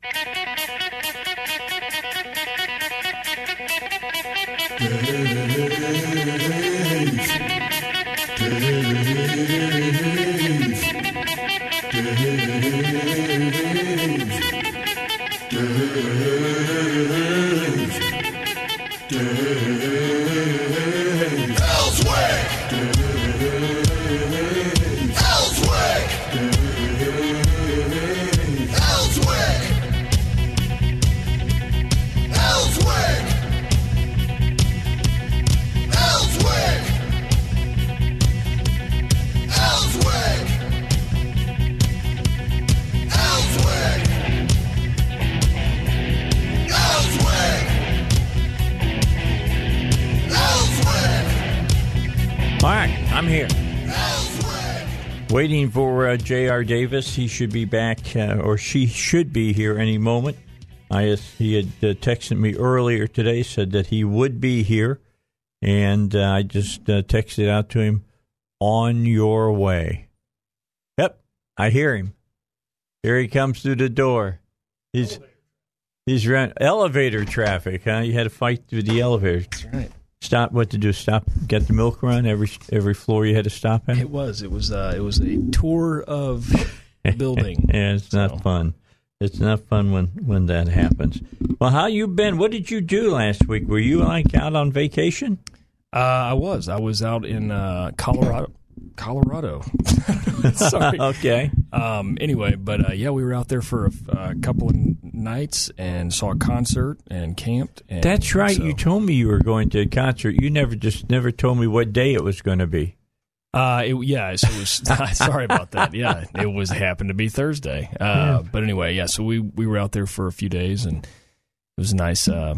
All Waiting for uh, J.R. Davis. He should be back, uh, or she should be here any moment. I he had uh, texted me earlier today, said that he would be here, and uh, I just uh, texted out to him, "On your way." Yep, I hear him. Here he comes through the door. He's he's run elevator traffic. Huh? You had to fight through the elevator. That's right. Stop. What to do? Stop. Get the milk run. Every every floor you had to stop at. It was. It was. Uh, it was a tour of the building. yeah, it's not fun. It's not fun when when that happens. Well, how you been? What did you do last week? Were you like out on vacation? Uh, I was. I was out in uh, Colorado. Colorado. Sorry. Okay. Um, anyway, but uh, yeah, we were out there for a, a couple of nights and saw a concert and camped. And That's right. so- You told me you were going to a concert. You never just never told me what day it was going to be. Uh, it, yeah, so it was. sorry about that. Yeah, it was happened to be Thursday. Uh, but anyway, yeah. So we we were out there for a few days, and it was a nice, uh,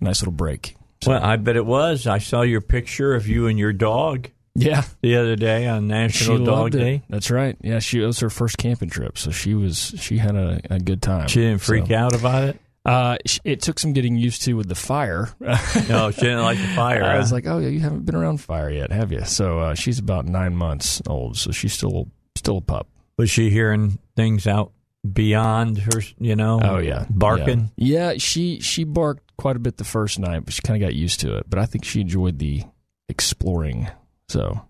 nice little break. So, Well, I bet it was. I saw your picture of you and your dog yeah, the other day on she National Dog loved it. Day. That's right. Yeah, she it was her first camping trip, so she was she had a, a good time. She didn't freak So, out about it. Uh, it took some getting used to with the fire. No, she didn't like the fire. I was like, oh yeah, you haven't been around fire yet, have you? So uh, she's about nine months old, so she's still still a pup. was she hearing things out beyond her? You know? Oh yeah, barking. Yeah. yeah, she she barked quite a bit the first night, but she kind of got used to it. But I think she enjoyed the exploring, so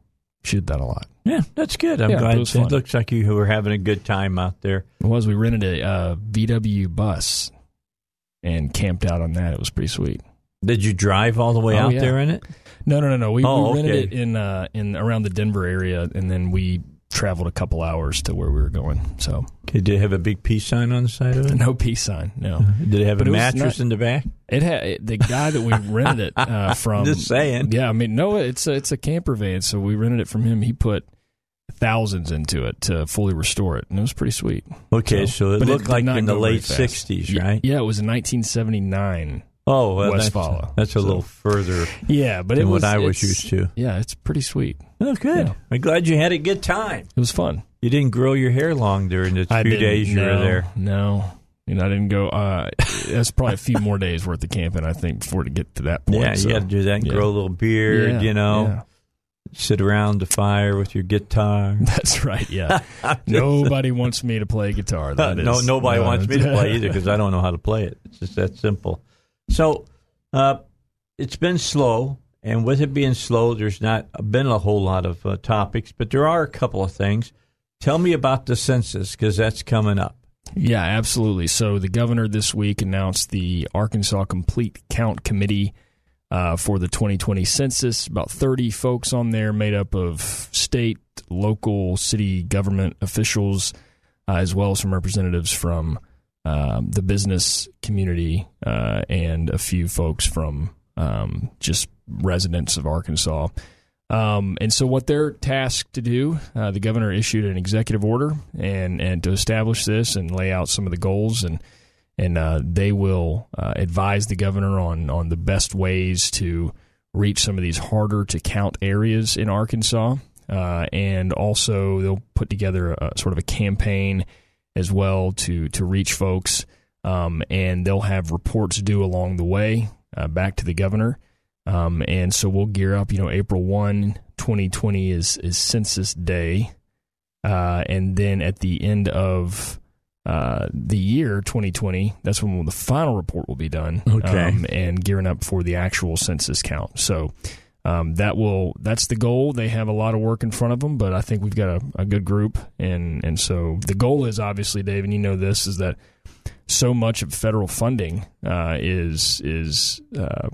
she did that a lot. Yeah, that's good. I'm Yeah, glad. it It, looks like you were having a good time out there. It was we rented a uh, VW bus and camped out on that. It was pretty sweet. Did you drive all the way Oh, out yeah. there in it? No, no, no, no. We, Oh, we rented okay. it in uh, in around the Denver area, and then we traveled a couple hours to where we were going. So Okay, did it have a big peace sign on the side of it? no peace sign. No, Did it have But a it mattress not- in the back? it had it, the guy that we rented it uh, from. Just saying. Yeah, I mean, no, it's a, it's a camper van, so we rented it from him. He put thousands into it to fully restore it, and it was pretty sweet. Okay, so, it but looked did like in the late '60s, Y- right? Yeah, it was in 1979. Oh, well, Westfalia. That's, that's a So- little further Yeah, but than it was what I was used to. Yeah, it's pretty sweet. Oh, good. Yeah. I'm glad you had a good time. It was fun. You didn't grow your hair long during the few days you no, were there. No, you know, I didn't go. Uh, that's probably a few more days worth of camping, I think, before to get to that point. Yeah, you so, got to do that and yeah. grow a little beard, Yeah, you know, sit around the fire with your guitar. That's right. Yeah, nobody wants me to play guitar. That no, is- nobody no, wants me to play either because I don't know how to play it. It's just that simple. So, uh, it's been slow, and with it being slow, there's not been a whole lot of uh, topics, but there are a couple of things. Tell me about the census because that's coming up. Yeah, absolutely. So the governor this week announced the Arkansas Complete Count Committee uh, for the 2020 census. About 30 folks on there, made up of state, local, city government officials, uh, as well as some representatives from um, the business community uh, and a few folks from um, just residents of Arkansas. Um, and so, what they're tasked to do, uh, the governor issued an executive order and and to establish this and lay out some of the goals and and uh, they will uh, advise the governor on on the best ways to reach some of these harder to count areas in Arkansas, uh, and also they'll put together a, sort of a campaign as well to to reach folks, um, and they'll have reports due along the way uh, back to the governor. Um, and so we'll gear up. You know, April 1, 2020 is is Census Day, uh, and then at the end of uh, the year 2020, that's when the final report will be done. Okay. Um, and gearing up for the actual census count. So um, that will that's the goal. They have a lot of work in front of them, but I think we've got a, a good group, and and so the goal is obviously, Dave, and you know this is that so much of federal funding uh, is is uh,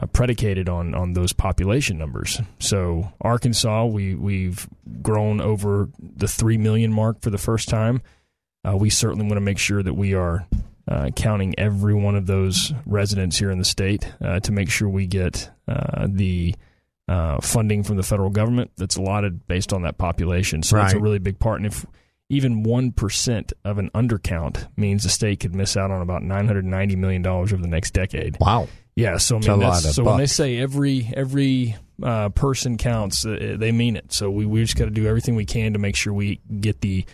uh, predicated on on those population numbers. So Arkansas, we we've grown over the three million mark for the first time. Uh, we certainly want to make sure that we are uh, counting every one of those residents here in the state uh, to make sure we get uh, the uh, funding from the federal government that's allotted based on that population. So that's a really big part. And if even 1% of an undercount means the state could miss out on about $990 million over the next decade. Wow. Yeah, so I mean, a lot that's, of so when they say every every uh, person counts, uh, they mean it. So we we just got to do everything we can to make sure we get the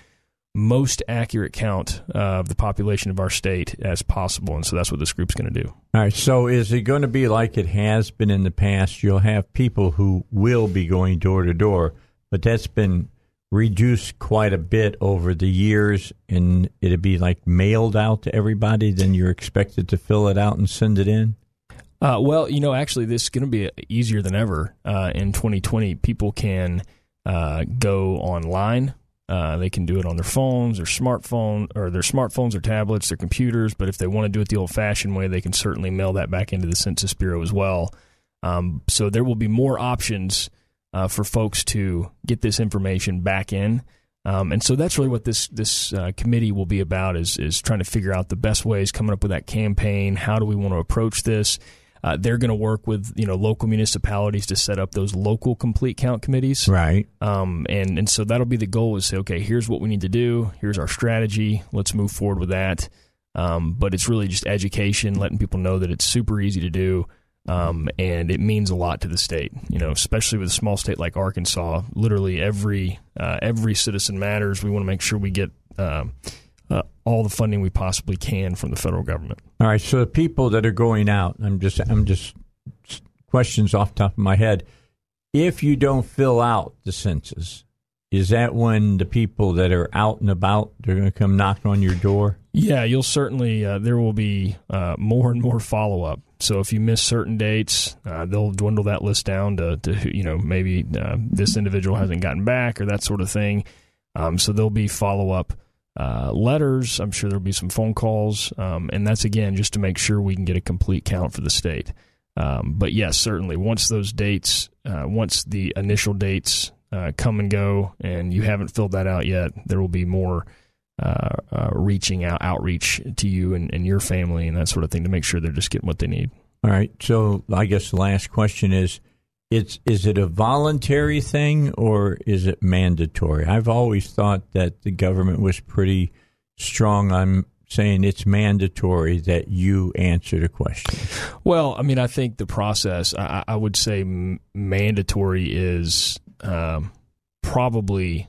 most accurate count of the population of our state as possible, and so that's what this group's going to do. All right. So is it going to be like it has been in the past? You'll have people who will be going door to door, but that's been reduced quite a bit over the years, and it'd be like mailed out to everybody. Then you're expected to fill it out and send it in. Uh, well, you know, actually, this is going to be easier than ever uh, in 2020. People can uh, go online. Uh, they can do it on their phones, their smartphone, or their smartphones, or tablets, their computers. But if they want to do it the old-fashioned way, they can certainly mail that back into the Census Bureau as well. Um, so there will be more options uh, for folks to get this information back in. Um, and so that's really what this this uh, committee will be about is is trying to figure out the best ways, coming up with that campaign. How do we want to approach this? Uh, they're going to work with you know local municipalities to set up those local complete count committees, Right. um, and and so that'll be the goal is say okay, here's what we need to do, here's our strategy, let's move forward with that. Um, but it's really just education, letting people know that it's super easy to do, um, and it means a lot to the state. You know, especially with a small state like Arkansas, literally every uh, every citizen matters. We want to make sure we get um, uh, all the funding we possibly can from the federal government. All right. So the people that are going out, I'm just, I'm just questions off the top of my head. If you don't fill out the census, is that when the people that are out and about they're going to come knock on your door? Yeah, you'll certainly. Uh, there will be uh, more and more follow up. So if you miss certain dates, uh, they'll dwindle that list down to, to you know maybe uh, this individual hasn't gotten back or that sort of thing. Um, so there'll be follow up uh, letters. I'm sure there'll be some phone calls, um, and that's again just to make sure we can get a complete count for the state. Um, but yes, certainly once those dates, uh, once the initial dates uh, come and go, and you haven't filled that out yet, there will be more uh, uh, reaching out, outreach to you and, and your family and that sort of thing to make sure they're just getting what they need. All right. So I guess the last question is it's is it a voluntary thing or is it mandatory? I've always thought that the government was pretty strong on saying it's mandatory that you answer the question. Well, I mean, I think the process, I, I would say m- mandatory is um, probably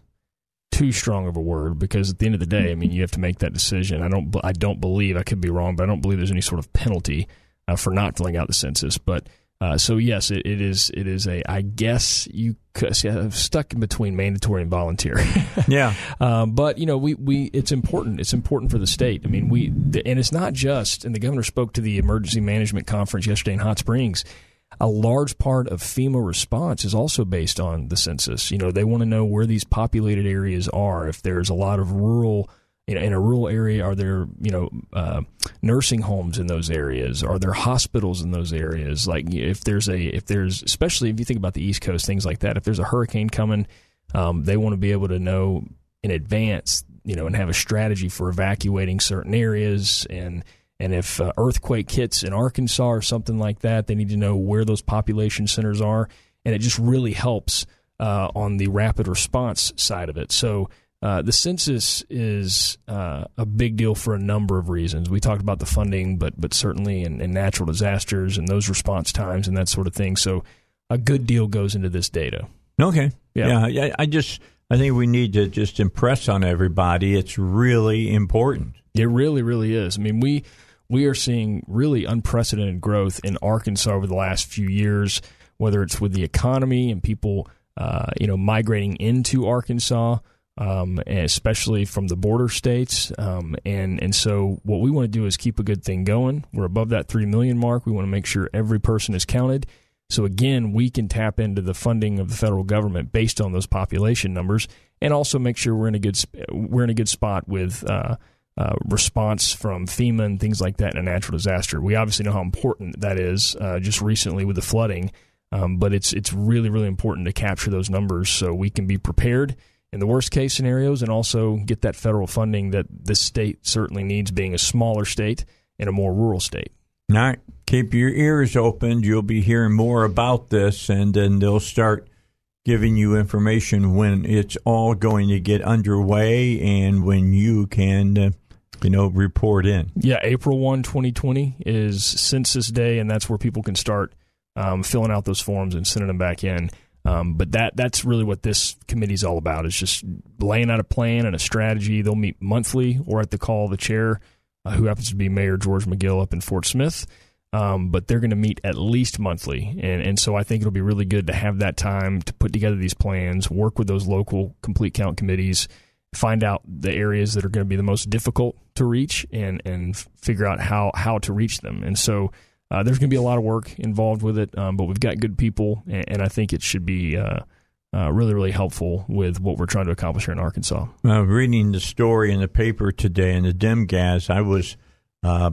too strong of a word because at the end of the day, I mean, you have to make that decision. I don't, I don't believe, I could be wrong, but I don't believe there's any sort of penalty uh, for not filling out the census. But uh, so yes, it, it is. It is a. I guess you could, see, I'm stuck in between mandatory and voluntary. Yeah. Um, but you know, we, we it's important. It's important for the state. I mean, we and it's not just. And the governor spoke to the emergency management conference yesterday in Hot Springs. A large part of FEMA response is also based on the census. You know, they want to know where these populated areas are. If there's a lot of rural, in a rural area, are there you know uh, nursing homes in those areas? Are there hospitals in those areas? Like if there's a if there's especially if you think about the East Coast, things like that. If there's a hurricane coming, um, they want to be able to know in advance, you know, and have a strategy for evacuating certain areas. And and if uh, earthquake hits in Arkansas or something like that, they need to know where those population centers are. And it just really helps uh, on the rapid response side of it. So uh, the census is uh, a big deal for a number of reasons. We talked about the funding, but but certainly in, in, natural disasters and those response times and that sort of thing. So a good deal goes into this data. Okay. Yeah. yeah. I just I think we need to just impress on everybody. It's really important. It really, really is. I mean, we we are seeing really unprecedented growth in Arkansas over the last few years. Whether it's with the economy and people, uh, you know, migrating into Arkansas um, especially from the border states. Um, and and so what we want to do is keep a good thing going. We're above that three million mark. We want to make sure every person is counted. So again, we can tap into the funding of the federal government based on those population numbers, and also make sure we're in a good we're in a good spot with. Uh, uh, response from FEMA and things like that in a natural disaster. We obviously know how important that is. Uh, just recently with the flooding, um, but it's it's really really important to capture those numbers so we can be prepared in the worst case scenarios and also get that federal funding that this state certainly needs, being a smaller state and a more rural state. All right. Keep your ears open. You'll be hearing more about this, and then they'll start giving you information when it's all going to get underway and when you can. Uh, you know, report in. Yeah, April 1, 2020 is Census Day, and that's where people can start um, filling out those forms and sending them back in. Um, but that that's really what this committee is all about. Is just laying out a plan and a strategy. They'll meet monthly or at the call of the chair, uh, who happens to be Mayor George McGill up in Fort Smith. Um, but they're going to meet at least monthly, and and so I think it'll be really good to have that time to put together these plans, work with those local complete count committees, find out the areas that are going to be the most difficult to reach, and and figure out how how to reach them. And so uh, there's going to be a lot of work involved with it, um, but we've got good people, and, and I think it should be uh, uh, really, really helpful with what we're trying to accomplish here in Arkansas. Uh, reading the story in the paper today in the DemGaz, I was uh,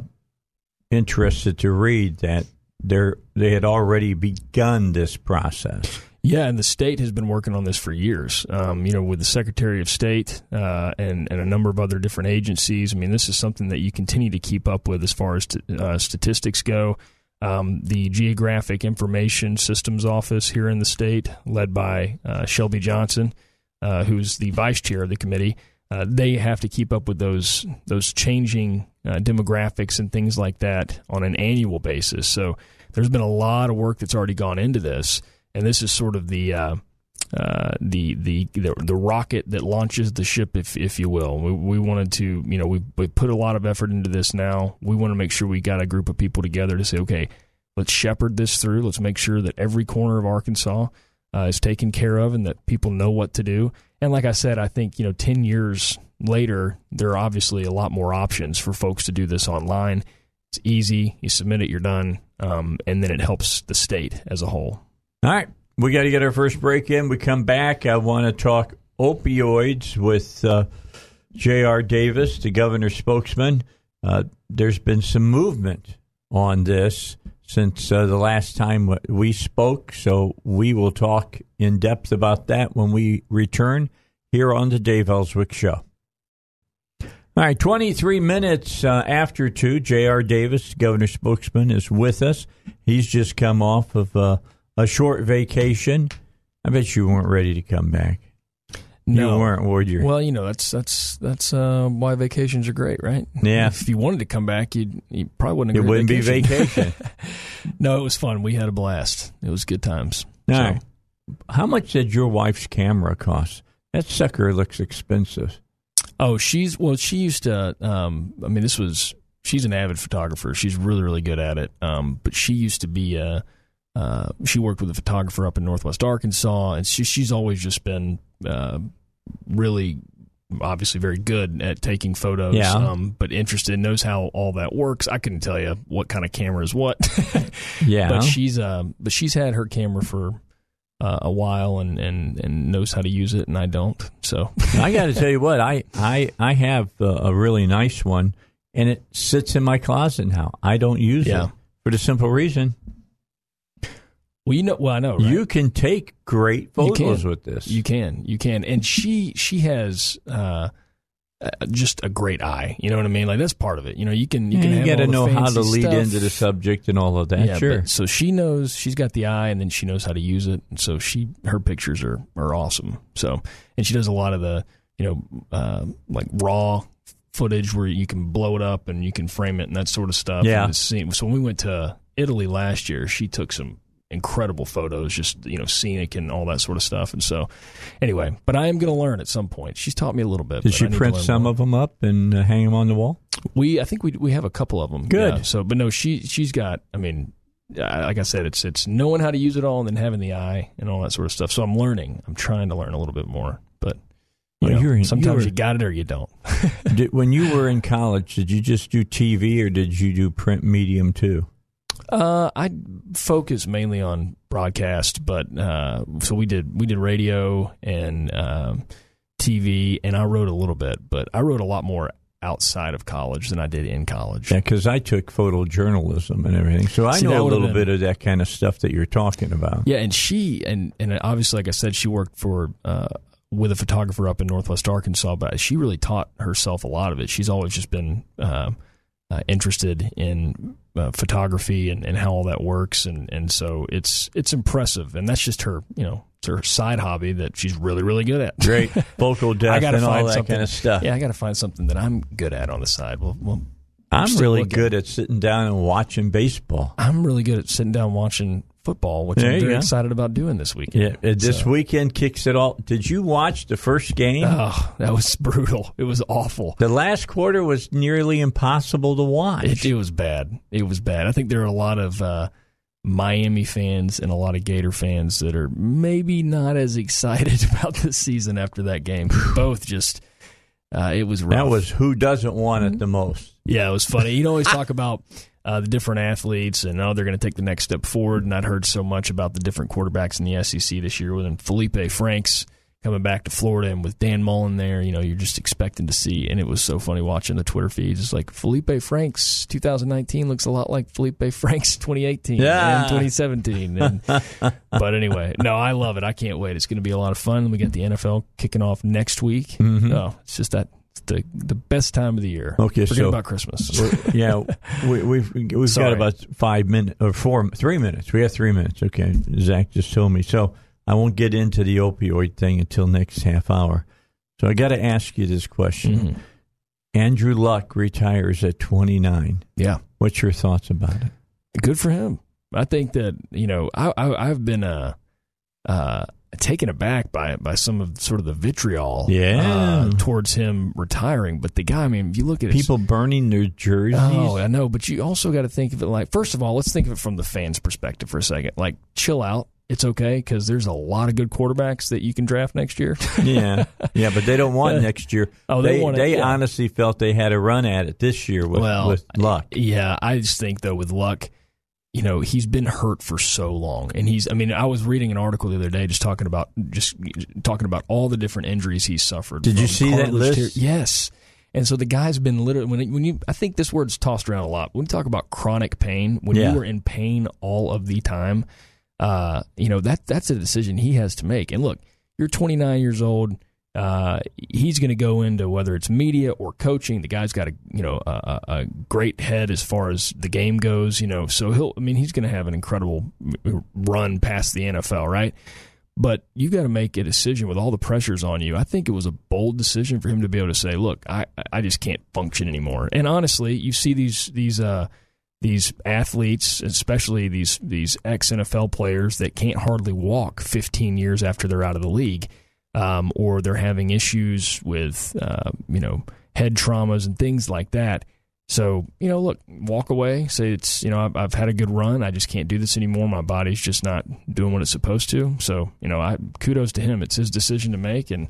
interested to read that they had already begun this process. Yeah, and the state has been working on this for years. Um, you know, with the Secretary of State uh, and and a number of other different agencies. I mean, this is something that you continue to keep up with as far as t- uh, statistics go. Um, the Geographic Information Systems Office here in the state, led by uh, Shelby Johnson, uh, who's the vice chair of the committee, uh, they have to keep up with those those changing uh, demographics and things like that on an annual basis. So there's been a lot of work that's already gone into this and this is sort of the uh, uh, the, the, the the rocket that launches the ship, if if you will. We, we wanted to, you know, we we put a lot of effort into this. Now we want to make sure we got a group of people together to say, okay, let's shepherd this through. Let's make sure that every corner of Arkansas uh, is taken care of, and that people know what to do. And like I said, I think you know, ten years later, there are obviously a lot more options for folks to do this online. It's easy. You submit it, you're done, um, and then it helps the state as a whole. All right. We got to get our first break in. We come back. I want to talk opioids with uh, J.R. Davis, the governor's spokesman. Uh, there's been some movement on this since uh, the last time we spoke, so we will talk in depth about that when we return here on the Dave Elswick Show. All right, 23 minutes uh, after 2, J.R. Davis, governor spokesman, is with us. He's just come off of uh, a short vacation. I bet you weren't ready to come back. No, you weren't, would you? Well, you know that's that's that's uh, why vacations are great, right? Yeah. If you wanted to come back, you you probably wouldn't. It wouldn't vacation. be vacation. no, it was fun. We had a blast. It was good times. All so. How much did your wife's camera cost? That sucker looks expensive. Oh, she's well. She used to. Um, I mean, this was. She's an avid photographer. She's really, really good at it. Um, but she used to be a uh, she worked with a photographer up in Northwest Arkansas, and she, she's always just been uh, really, obviously, very good at taking photos. Yeah. Um, but interested, knows how all that works. I couldn't tell you what kind of camera is what. yeah. But she's uh, but she's had her camera for uh, a while and, and, and knows how to use it, and I don't. So I got to tell you what, I I I have a, a, really nice one, and it sits in my closet now. I don't use yeah. it for the simple reason well, you know, well, I know right? you can take great photos with this. You can, you can, and she she has uh, uh, just a great eye. You know what I mean? Like that's part of it. You know, you can you yeah, can. You got to know how to lead stuff. into the subject and all of that. Yeah, sure. so she knows she's got the eye, and then she knows how to use it. And so she her pictures are are awesome. So and she does a lot of the you know, uh, like raw footage where you can blow it up and you can frame it and that sort of stuff. Yeah. So when we went to Italy last year, she took some incredible photos, just you know, scenic and all that sort of stuff. And so, anyway, but I am going to learn at some point. She's taught me a little bit. Did she I need to print some more. of them up and uh, hang them on the wall? We, I think we we have a couple of them. Good. Yeah, so, but no, she she's got. I mean, like I said, it's it's knowing how to use it all and then having the eye and all that sort of stuff. So I'm learning. I'm trying to learn a little bit more, but. You Well, know, in- sometimes you're- you got it or you don't. Did, when you were in college, did you just do TV or did you do print medium too? Uh, I focus mainly on broadcast, but uh, so we did we did radio and um, TV, and I wrote a little bit, but I wrote a lot more outside of college than I did in college. Yeah, because I took photojournalism and everything, so I See, know a little been- bit of that kind of stuff that you're talking about. Yeah, and she and and obviously, like I said, she worked for uh, with a photographer up in Northwest Arkansas, but she really taught herself a lot of it. She's always just been uh, uh, interested in uh, photography and, and how all that works, and and so it's it's impressive, and that's just her, you know, it's her side hobby that she's really really good at. Great focal I depth gotta and all find that something kind of stuff. Yeah, I got to find something that I'm good at on the side. Well, well I'm really looking. good at sitting down and watching baseball. I'm really good at sitting down watching football, which There I'm very go. excited about doing this weekend. Yeah, uh, this So- weekend kicks it all. Did you watch the first game? Oh, that was brutal. It was awful. the last quarter was nearly impossible to watch. It, it was bad. It was bad. I think there are a lot of uh, Miami fans and a lot of Gator fans that are maybe not as excited about this season after that game. Both just, uh, it was rough. that was who doesn't want Mm-hmm. it the most. Yeah, it was funny. You know, always talk about uh, the different athletes and oh, they're going to take the next step forward. And I'd heard so much about the different quarterbacks in the SEC this year. With Felipe Franks coming back to Florida and with Dan Mullen there, you know, you're just expecting to see. And it was so funny watching the Twitter feeds. It's like Felipe Franks 2019 looks a lot like Felipe Franks 2018 Yeah. and 2017. And, but anyway, no, I love it. I can't wait. It's going to be a lot of fun. We got the NFL kicking off next week. Mhm. Oh, it's just that. It's the the best time of the year. Okay, Forget so- about Christmas. Yeah, we, we've we've got about five minutes or four, three minutes. We have three minutes. Okay, Zach just told me. So I won't get into the opioid thing until next half hour. So I got to ask you this question: Mhm. Andrew Luck retires at 29. Yeah, What's your thoughts about it? good for him. I think that you know I, I I've been uh uh taken aback by by some of sort of the vitriol Yeah. uh, towards him retiring. But the guy, I mean, if you look at his, People burning their jerseys. Oh, I know, but you also got to think of it like first of all, let's think of it from the fans' perspective for a second. Like, chill out. It's okay because there's a lot of good quarterbacks that you can draft next year. yeah, yeah, but they don't want next year. Oh, they they it, they yeah. honestly felt they had a run at it this year with, Well, with Luck. Yeah, I just think though with Luck, you know, he's been hurt for so long, and he's. I mean, I was reading an article the other day just talking about just talking about all the different injuries he's suffered. Did you see that list? tear- Yes. And so the guy's been literally when when you I think this word's tossed around a lot. When you talk about chronic pain, when Yeah. you are in pain all of the time, uh, you know that that's a decision he has to make. And look, you're 29 years old. Uh, he's going to go into whether it's media or coaching. The guy's got a you know a, a great head as far as the game goes. You know, so he'll. I mean, he's going to have an incredible run past the NFL, right? But you got to make a decision with all the pressures on you. I think it was a bold decision for him to be able to say, "Look, I I just can't function anymore." And honestly, you see these these uh these athletes, especially these these ex NFL players that can't hardly walk 15 years after they're out of the league, um, or they're having issues with uh, you know head traumas and things like that. So you know, look, walk away. Say it's you know I've, I've had a good run. I just can't do this anymore. My body's just not doing what it's supposed to. So you know, I kudos to him. It's his decision to make, and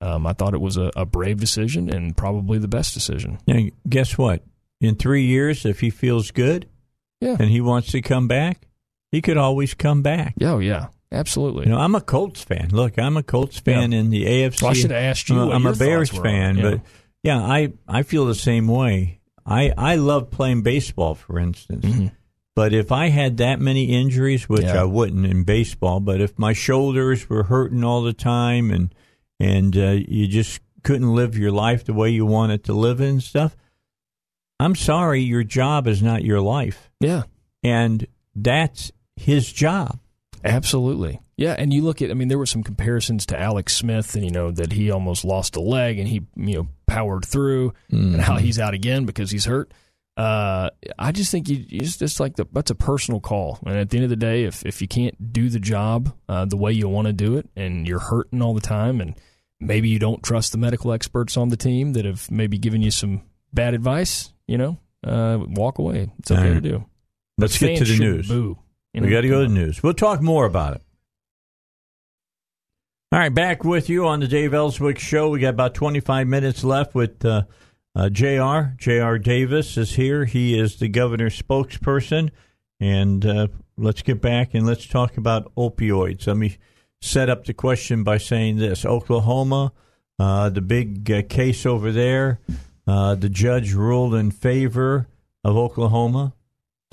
um, I thought it was a, a brave decision and probably the best decision. Yeah, guess what? In three years, if he feels good Yeah. and he wants to come back, he could always come back. Yeah, oh, yeah, absolutely. You know, I'm a Colts fan. Look, I'm a Colts fan in the AFC. Well, I should have asked you. I'm a- what I'm a Bears thoughts were on fan, Yeah. but yeah, I I feel the same way. I I love playing baseball, for instance. Mhm. But if I had that many injuries, which Yeah. I wouldn't in baseball, but if my shoulders were hurting all the time and and uh, you just couldn't live your life the way you wanted to live it and stuff, I'm sorry, your job is not your life, yeah, and that's his job. Absolutely. Yeah, and you look at, I mean, there were some comparisons to Alex Smith, and you know that he almost lost a leg, and he you know powered through, mm-hmm. and how he's out again because he's hurt. Uh, I just think you, it's just like the, that's a personal call, and at the end of the day, if if you can't do the job uh, the way you want to do it, and you're hurting all the time, and maybe you don't trust the medical experts on the team that have maybe given you some bad advice, you know, uh, walk away. It's okay right. to do. Let's get to the news. Boo, we got to go to the news. We'll talk more about it. All right, back with you on the Dave Elswick Show. We got about 25 minutes left with uh, uh, JR. JR Davis is here. He is the governor's spokesperson. And uh, let's get back and let's talk about opioids. Let me set up the question by saying this Oklahoma, uh, the big uh, case over there, uh, the judge ruled in favor of Oklahoma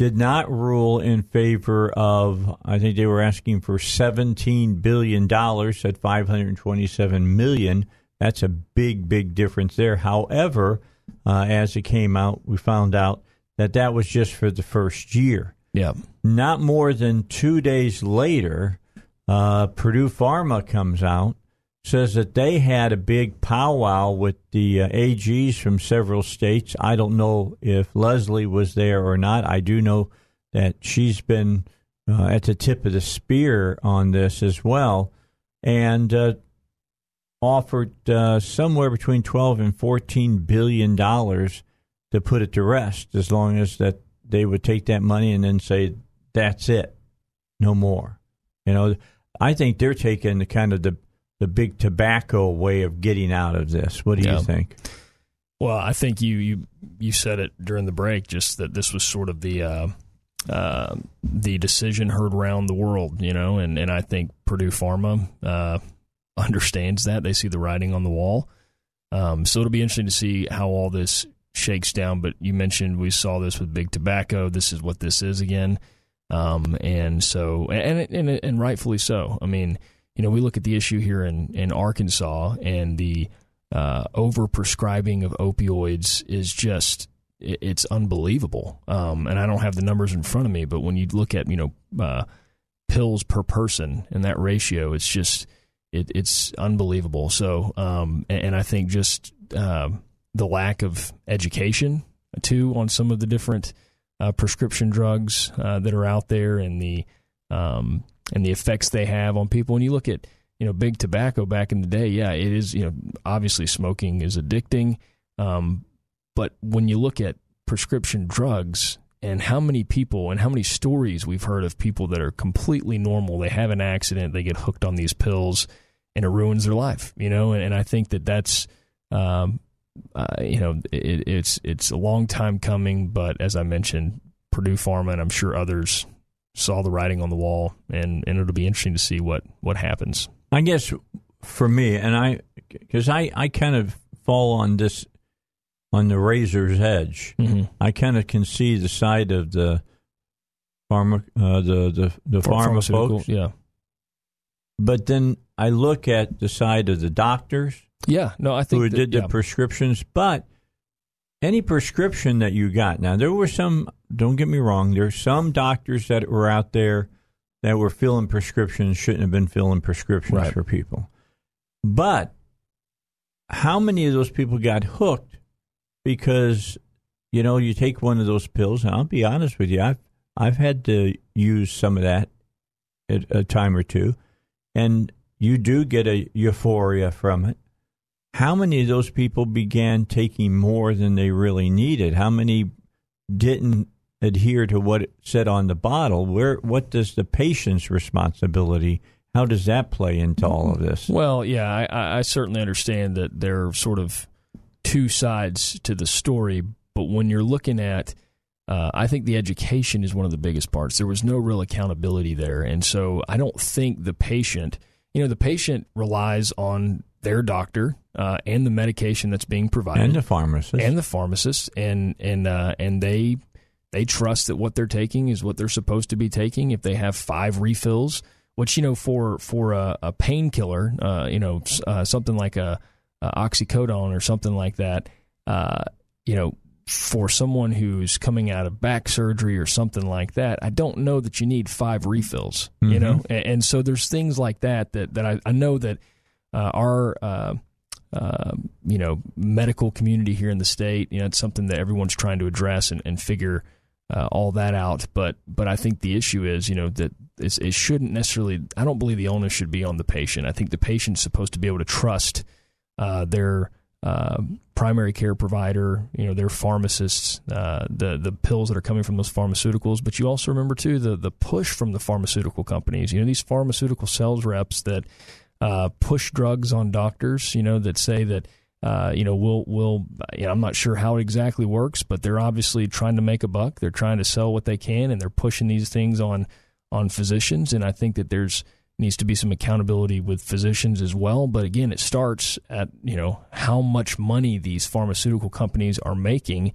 did not rule in favor of, I think they were asking for $17 billion, at 527 million. That's a big, big difference there. However, uh, as it came out, we found out that that was just for the first year. Yeah. Not more than two days later, uh, Purdue Pharma comes out says that they had a big powwow with the uh, AGs from several states. I don't know if Leslie was there or not. I do know that she's been uh, at the tip of the spear on this as well, and uh, offered uh, somewhere between twelve and fourteen billion dollars to put it to rest, as long as that they would take that money and then say that's it, no more. You know, I think they're taking the kind of the the big tobacco way of getting out of this. What do yeah. you think? Well, I think you, you you said it during the break, just that this was sort of the uh, uh, the decision heard around the world, you know, and, and I think Purdue Pharma uh, understands that. They see the writing on the wall. Um, so it'll be interesting to see how all this shakes down. But you mentioned we saw this with big tobacco. This is what this is again, um, and so and, and and rightfully so. I mean you know, we look at the issue here in, in Arkansas and the uh, over prescribing of opioids is just it's unbelievable. Um, and I don't have the numbers in front of me, but when you look at you know uh, pills per person and that ratio, it's just it, it's unbelievable. So, um, and, and, I think just uh, the lack of education too on some of the different uh, prescription drugs uh, that are out there and the um, and the effects they have on people. When you look at you know big tobacco back in the day, yeah, it is you know obviously smoking is addicting, um, but when you look at prescription drugs and how many people and how many stories we've heard of people that are completely normal, they have an accident, they get hooked on these pills, and it ruins their life. You know, and, and I think that that's um, uh, you know it, it's it's a long time coming, but as I mentioned, Purdue Pharma and I'm sure others saw the writing on the wall, and, and it'll be interesting to see what, what happens. I guess for me, and I, because I, I kind of fall on this, on the razor's edge. Mm-hmm. I kind of can see the side of the pharma, uh, the the the pharma folks, yeah. But then I look at the side of the doctors, yeah. No, I think who that, did the yeah. prescriptions, but any prescription that you got. Now, there were some, don't get me wrong, there's some doctors that were out there that were filling prescriptions, shouldn't have been filling prescriptions right. for people. But how many of those people got hooked because, you know, you take one of those pills, and I'll be honest with you, I've, I've had to use some of that at a time or two, and you do get a euphoria from it how many of those people began taking more than they really needed? How many didn't adhere to what it said on the bottle? Where what does the patient's responsibility? How does that play into all of this? Well, yeah, I, I certainly understand that there are sort of two sides to the story, but when you're looking at uh, I think the education is one of the biggest parts. There was no real accountability there. And so I don't think the patient, you know, the patient relies on their doctor uh, and the medication that's being provided, and the pharmacist, and the pharmacist, and and uh, and they they trust that what they're taking is what they're supposed to be taking. If they have five refills, which you know for for a, a painkiller, uh, you know uh, something like a, a, oxycodone or something like that, uh, you know for someone who's coming out of back surgery or something like that, I don't know that you need five refills. Mm-hmm. You know, and, and, so there's things like that that that I, I know that uh, our uh, uh, you know medical community here in the state, you know, it's something that everyone's trying to address and, and figure. Uh, all that out, but but I think the issue is, you know, that it shouldn't necessarily. I don't believe the onus should be on the patient. I think the patient's supposed to be able to trust uh, their uh, primary care provider, you know, their pharmacists, uh, the the pills that are coming from those pharmaceuticals. But you also remember too the the push from the pharmaceutical companies. You know, these pharmaceutical sales reps that uh, push drugs on doctors. You know, that say that. Uh, you know, we'll, we'll, you know, I'm not sure how it exactly works, but they're obviously trying to make a buck. They're trying to sell what they can, and they're pushing these things on, on physicians. And I think that there's, needs to be some accountability with physicians as well. But again, it starts at you know how much money these pharmaceutical companies are making,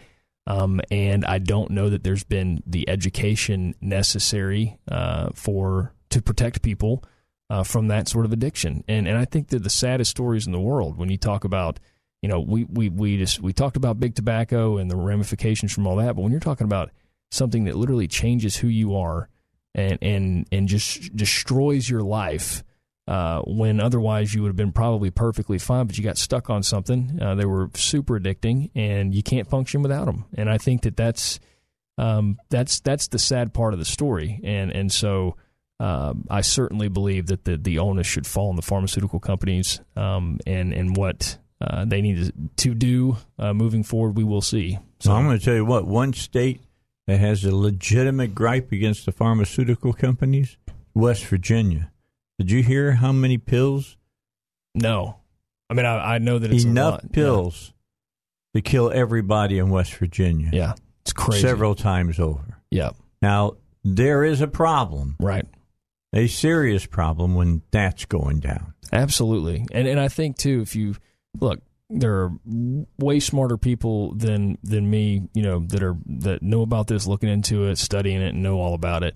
um, and I don't know that there's been the education necessary uh, for to protect people uh, from that sort of addiction. And and I think that the saddest stories in the world when you talk about you know we we we just we talked about big tobacco and the ramifications from all that, but when you're talking about something that literally changes who you are and and and just destroys your life uh, when otherwise you would have been probably perfectly fine, but you got stuck on something. Uh, they were super addicting, and you can't function without them. And I think that that's um, that's that's the sad part of the story. And and so um, I certainly believe that the the onus should fall on the pharmaceutical companies um, and and what uh, they need to do uh, moving forward. We will see. So I'm going to tell you what one state that has a legitimate gripe against the pharmaceutical companies? West Virginia. Did you hear how many pills? No. I mean, I, I know that it's enough pills yeah. to kill everybody in West Virginia. Yeah, it's crazy. Several times over. Yeah. Now, there is a problem. Right. A serious problem when that's going down. Absolutely. And and I think too if you look, there are way smarter people than than me, you know, that are that know about this, looking into it, studying it, and know all about it.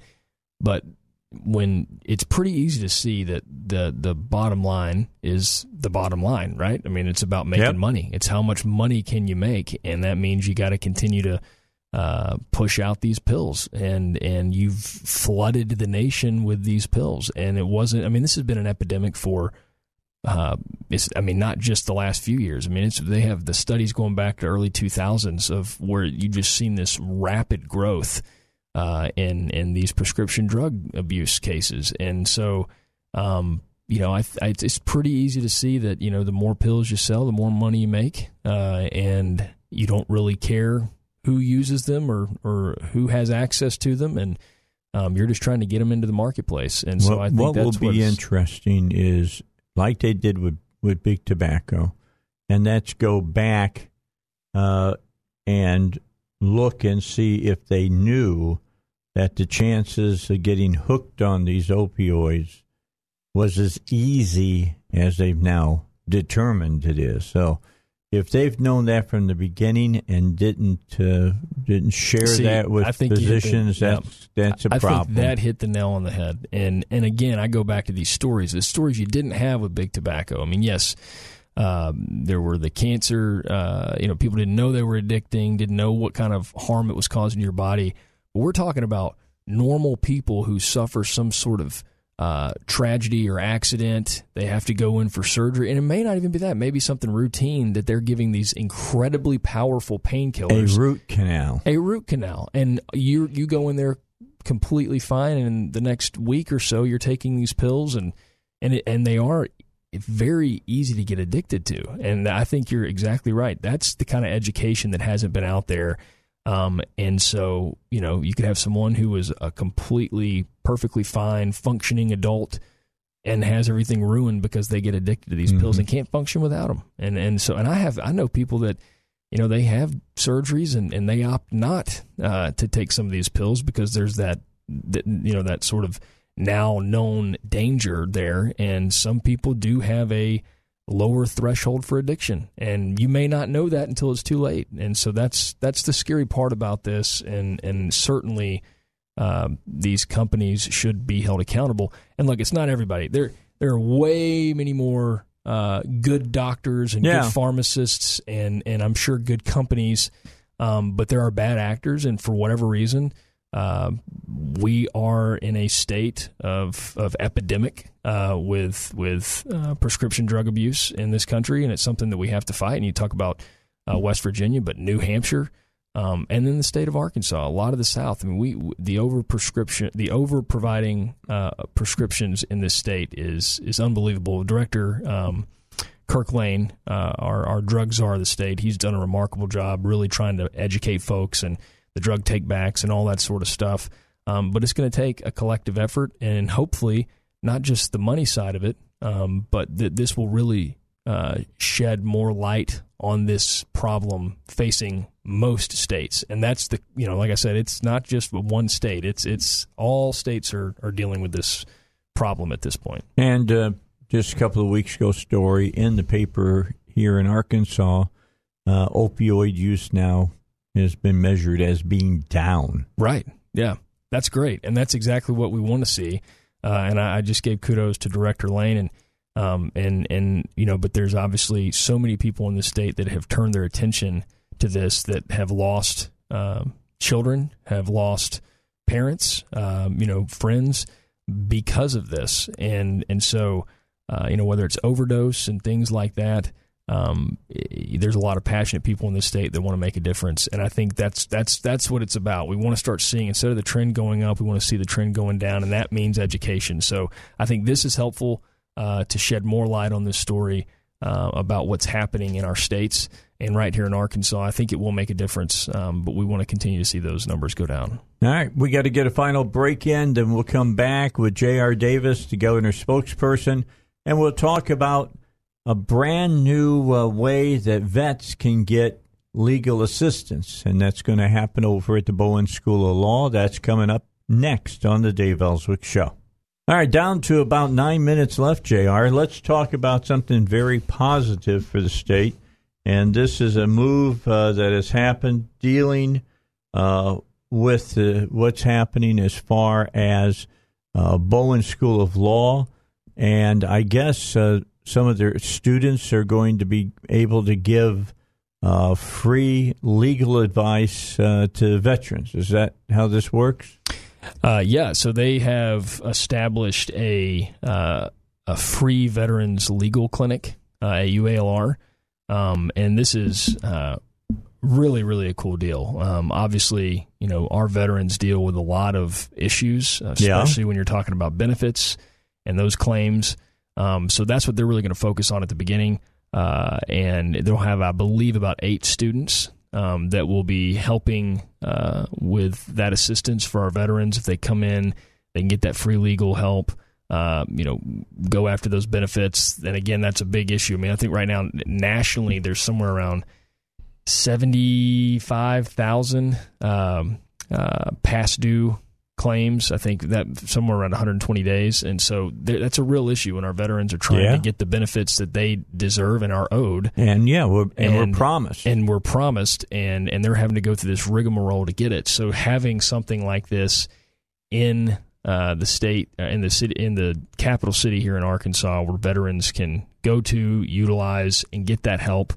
But when it's pretty easy to see that the the bottom line is the bottom line, right? I mean, it's about making yep. money. It's how much money can you make, and that means you got to continue to uh, push out these pills, and and you've flooded the nation with these pills, and it wasn't. I mean, this has been an epidemic for uh, it's, I mean, not just the last few years. I mean, it's, they have the studies going back to early 2000s of where you just seen this rapid growth uh, in in these prescription drug abuse cases, and so um, you know, I, I, it's pretty easy to see that you know the more pills you sell, the more money you make, uh, and you don't really care who uses them or or who has access to them, and um, you're just trying to get them into the marketplace. And so what, I think what that's will be interesting is like they did with, with big tobacco, and that's go back uh, and look and see if they knew that the chances of getting hooked on these opioids was as easy as they've now determined it is. So if they've known that from the beginning and didn't uh, didn't share See, that with physicians, the, that's yeah, that's a I problem. think that hit the nail on the head. And and again, I go back to these stories, the stories you didn't have with big tobacco. I mean, yes. Um, there were the cancer. Uh, you know, people didn't know they were addicting, didn't know what kind of harm it was causing your body. But we're talking about normal people who suffer some sort of uh, tragedy or accident, they have to go in for surgery, and it may not even be that. Maybe something routine that they're giving these incredibly powerful painkillers. A root canal. A root canal, and you you go in there completely fine, and the next week or so you're taking these pills, and and it, and they are very easy to get addicted to. And I think you're exactly right. That's the kind of education that hasn't been out there um, and so, you know, you could have someone who is a completely perfectly fine, functioning adult and has everything ruined because they get addicted to these mm-hmm. pills and can't function without them. And and so, and I have I know people that you know they have surgeries and, and they opt not uh, to take some of these pills because there's that, that you know that sort of now known danger there. And some people do have a lower threshold for addiction. And you may not know that until it's too late. And so that's that's the scary part about this. And and certainly uh, these companies should be held accountable. And look it's not everybody. There there are way many more uh, good doctors and yeah. good pharmacists and and I'm sure good companies Um, but there are bad actors, and for whatever reason, uh, we are in a state of of epidemic uh, with with uh, prescription drug abuse in this country, and it's something that we have to fight. And you talk about uh, West Virginia, but New Hampshire, um, and then the state of Arkansas, a lot of the South. I mean, we the over prescription, the over providing uh, prescriptions in this state is is unbelievable. Director um, Kirk Lane, uh, our our drug czar of the state, he's done a remarkable job, really trying to educate folks and the drug takebacks and all that sort of stuff. Um, but it's going to take a collective effort, and hopefully, not just the money side of it, um, but that this will really uh, shed more light on this problem facing most states. And that's the you know, like I said, it's not just one state. It's it's all states are are dealing with this problem at this point. And uh, just a couple of weeks ago, story in the paper here in Arkansas, uh, opioid use now has been measured as being down. Right. Yeah. That's great, and that's exactly what we want to see. Uh, and I, I, just gave kudos to Director Lane and um, and and you know, but there's obviously so many people in the state that have turned their attention to this that have lost um, children, have lost parents, um, you know, friends because of this, and and so uh, you know whether it's overdose and things like that. Um, there's a lot of passionate people in this state that want to make a difference, and I think that's that's that's what it's about. We want to start seeing instead of the trend going up, we want to see the trend going down, and that means education. So I think this is helpful uh, to shed more light on this story uh, about what's happening in our states and right here in Arkansas. I think it will make a difference, um, but we want to continue to see those numbers go down. All right, we got to get a final break in, then we'll come back with J.R. Davis, the governor's spokesperson, and we'll talk about a brand new uh, way that vets can get legal assistance, and that's going to happen over at the Bowen School of Law. That's coming up next on the Dave Elswick Show. All right, down to about nine minutes left, JR. Let's talk about something very positive for the state. And this is a move uh, that has happened dealing uh, with uh, what's happening as far as uh, Bowen School of Law. And I guess uh, some of their students are going to be able to give uh, free legal advice to veterans. Is that how this works? Uh, yeah, so they have established a uh, a free veterans legal clinic uh, at UALR, um, and this is uh, really really a cool deal. Um, obviously, you know our veterans deal with a lot of issues, especially yeah. when you're talking about benefits and those claims. Um, so that's what they're really going to focus on at the beginning. Uh, and they'll have, I believe, about eight students um, that will be helping uh, with that assistance for our veterans. If they come in, they can get that free legal help. Uh, you know, go after those benefits. And again, that's a big issue. I mean, I think right now nationally there's somewhere around seventy-five thousand um, uh, past due claims. I think that somewhere around 120 days, and so that's a real issue. when our veterans are trying yeah. to get the benefits that they deserve and are owed. And yeah, we're, and, and, we're promised, and we're promised, and and they're having to go through this rigmarole to get it. So having something like this in uh, the state uh, in the city in the capital city here in Arkansas, where veterans can go to utilize and get that help,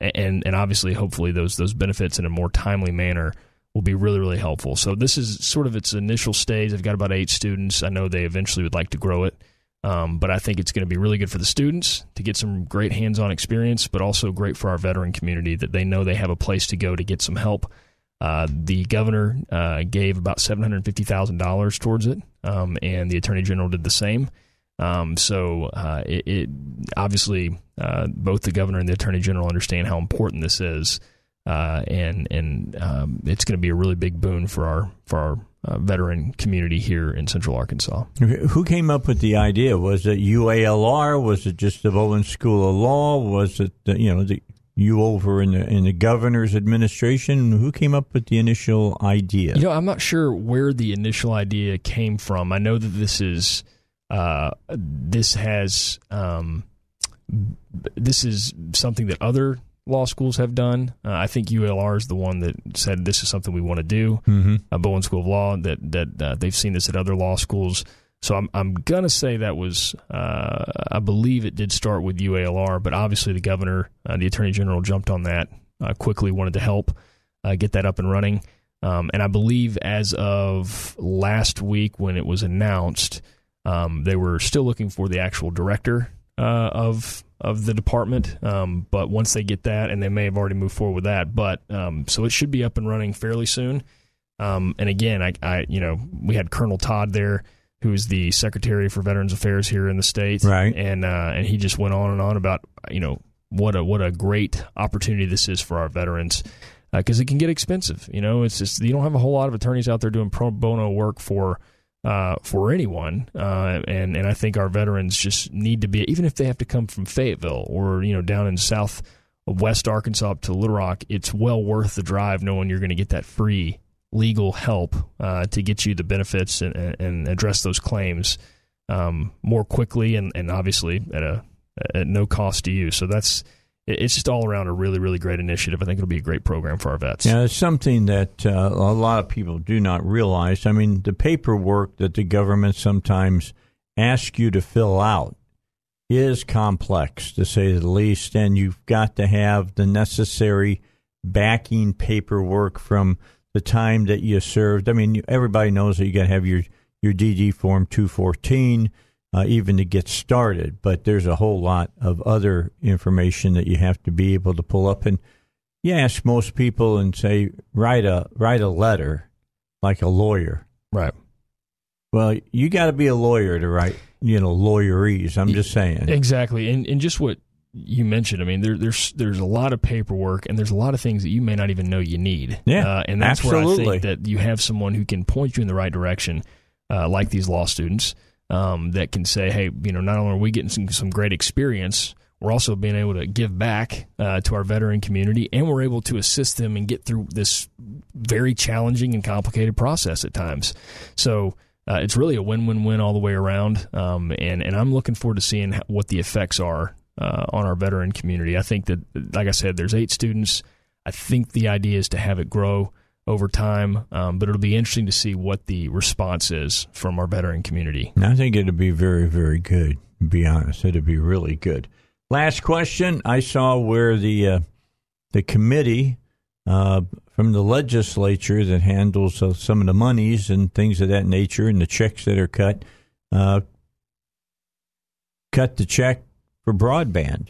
and and obviously, hopefully, those those benefits in a more timely manner will be really, really helpful. So this is sort of its initial stage. I've got about eight students. I know they eventually would like to grow it. Um, but I think it's going to be really good for the students to get some great hands on experience, but also great for our veteran community that they know they have a place to go to get some help. Uh, the governor uh, gave about $750,000 towards it, um, and the attorney general did the same. Um, so uh, it, it, obviously uh, both the governor and the attorney general understand how important this is uh, and and um, it's going to be a really big boon for our for our uh, veteran community here in Central Arkansas. Who came up with the idea? Was it UALR? Was it just the Bowen School of Law? Was it the, you know the you over in the in the governor's administration? Who came up with the initial idea? You know, I'm not sure where the initial idea came from. I know that this is uh, this has um, this is something that other law schools have done. Uh, I think ULR is the one that said this is something we want to do. Mm-hmm. Uh, Bowen School of Law that that uh, they've seen this at other law schools. So I'm I'm gonna say that was uh, I believe it did start with UALR, but obviously the governor, uh, the attorney general jumped on that uh, quickly, wanted to help. uh, get that up and running. Um, and I believe as of last week when it was announced, um, they were still looking for the actual director uh, of of the department. Um, but once they get that, and they may have already moved forward with that, but um, so it should be up and running fairly soon. Um, and again, I, I, you know, we had Colonel Todd there, who is the Secretary for Veterans Affairs here in the state, Right. And uh, and he just went on and on about you know what a what a great opportunity this is for our veterans because it can get expensive. You know, it's just you don't have a whole lot of attorneys out there doing pro bono work for uh, for anyone, uh, and and I think our veterans just need to be even if they have to come from Fayetteville or you know down in South West Arkansas up to Little Rock, it's well worth the drive knowing you're going to get that free legal help uh, to get you the benefits and, and address those claims um, more quickly and, and obviously at a at no cost to you. So that's it's just all around a really really great initiative. I think it'll be a great program for our vets. Yeah, it's something that uh, a lot of people do not realize. I mean, the paperwork that the government sometimes asks you to fill out is complex, to say the least, and you've got to have the necessary backing paperwork from the time that you served. I mean, everybody knows that you got to have your your DD form 214 uh, even to get started, but there's a whole lot of other information that you have to be able to pull up and you ask most people and say write a write a letter like a lawyer. Right. Well, you got to be a lawyer to write, you know, lawyerese. I'm just saying. Exactly, and and just what you mentioned. I mean, there, there's there's a lot of paperwork, and there's a lot of things that you may not even know you need. Yeah, uh, and that's absolutely. where I think that you have someone who can point you in the right direction, uh, like these law students, um, that can say, hey, you know, not only are we getting some, some great experience, we're also being able to give back uh, to our veteran community, and we're able to assist them and get through this very challenging and complicated process at times. So. Uh, it's really a win-win-win all the way around, um, and and I'm looking forward to seeing what the effects are uh, on our veteran community. I think that, like I said, there's eight students. I think the idea is to have it grow over time, um, but it'll be interesting to see what the response is from our veteran community. I think it'll be very, very good. To be honest, it'll be really good. Last question: I saw where the uh, the committee uh, from the legislature that handles uh, some of the monies and things of that nature, and the checks that are cut, uh, cut the check for broadband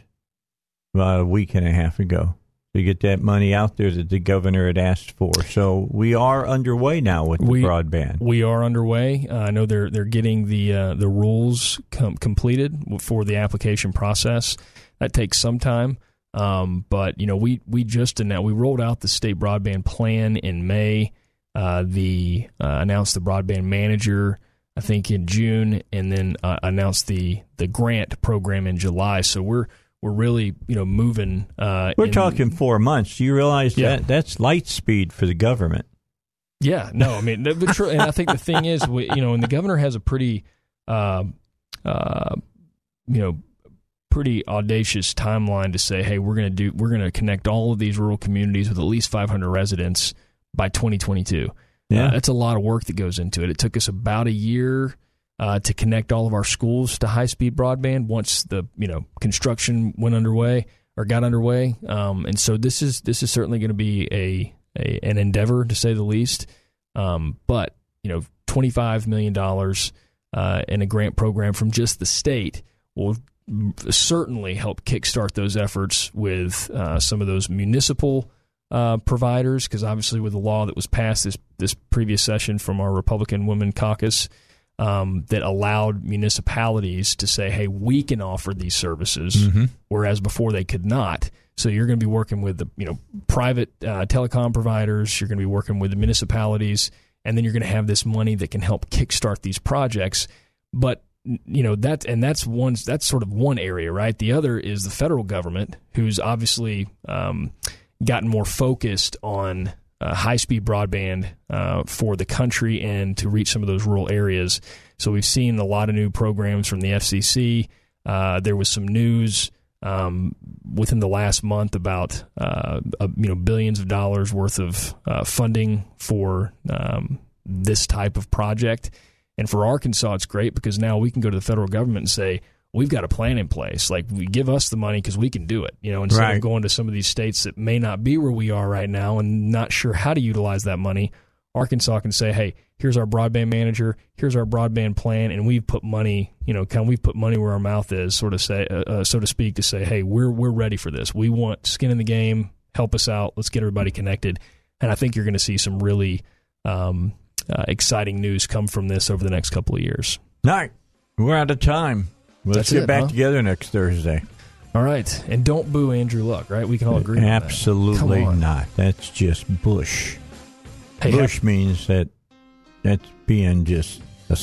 about a week and a half ago to get that money out there that the governor had asked for. So we are underway now with the We- broadband. We are underway. Uh, I know they're they're getting the uh, the rules com- completed for the application process. That takes some time, um, but you know we we just announced we rolled out the state broadband plan in May. Uh, the uh, announced the broadband manager I think in June, and then uh, announced the the grant program in July. So we're we're really you know moving. Uh, We're in- talking four months. Do you realize Yeah. that that's light speed for the government? Yeah, no, I mean, the, the tr- and I think the thing is, we, you know, and the governor has a pretty, uh, uh, you know, pretty audacious timeline to say, hey, we're going to do, we're going to connect all of these rural communities with at least 500 residents by 2022. Yeah. Uh, that's a lot of work that goes into it. It took us about a year uh, to connect all of our schools to high speed broadband once the you know construction went underway or got underway. Um, and so this is this is certainly going to be a, a an endeavor to say the least. Um, but you know, twenty five million dollars uh, in a grant program from just the state will certainly help kickstart those efforts with uh, some of those municipal uh, providers, because obviously with the law that was passed this this previous session from our Republican Women Caucus um, that allowed municipalities to say, "Hey, we can offer these services," whereas before they could not. So you're going to be working with the you know private uh, telecom providers. You're going to be working with the municipalities, and then you're going to have this money that can help kickstart these projects. But you know that and that's one that's sort of one area right the other is the federal government who's obviously um, gotten more focused on uh, high speed broadband uh, for the country and to reach some of those rural areas. So we've seen a lot of new programs from the FCC uh, there was some news um, within the last month about uh, you know billions of dollars worth of uh, funding for um, this type of project. And for Arkansas, it's great because now we can go to the federal government and say, we've got a plan in place. Like, we give us the money because we can do it. You know, instead Right. of going to some of these states that may not be where we are right now and not sure how to utilize that money, Arkansas can say, "Hey, here's our broadband manager. Here's our broadband plan, and we've put money. You know, kind of we've put money where our mouth is, sort of say, uh, uh, so to speak, to say, hey, we're we're ready for this. We want skin in the game. Help us out. Let's get everybody connected. And I think you're going to see some really um, uh, exciting news come from this over the next couple of years. All right, we're out of time. Let's That's get it, back huh? together next Thursday. All right, and don't boo Andrew Luck. Right? We can all agree. on that. Absolutely on. not. That's just Bush. Hey, Bush means that that's being just a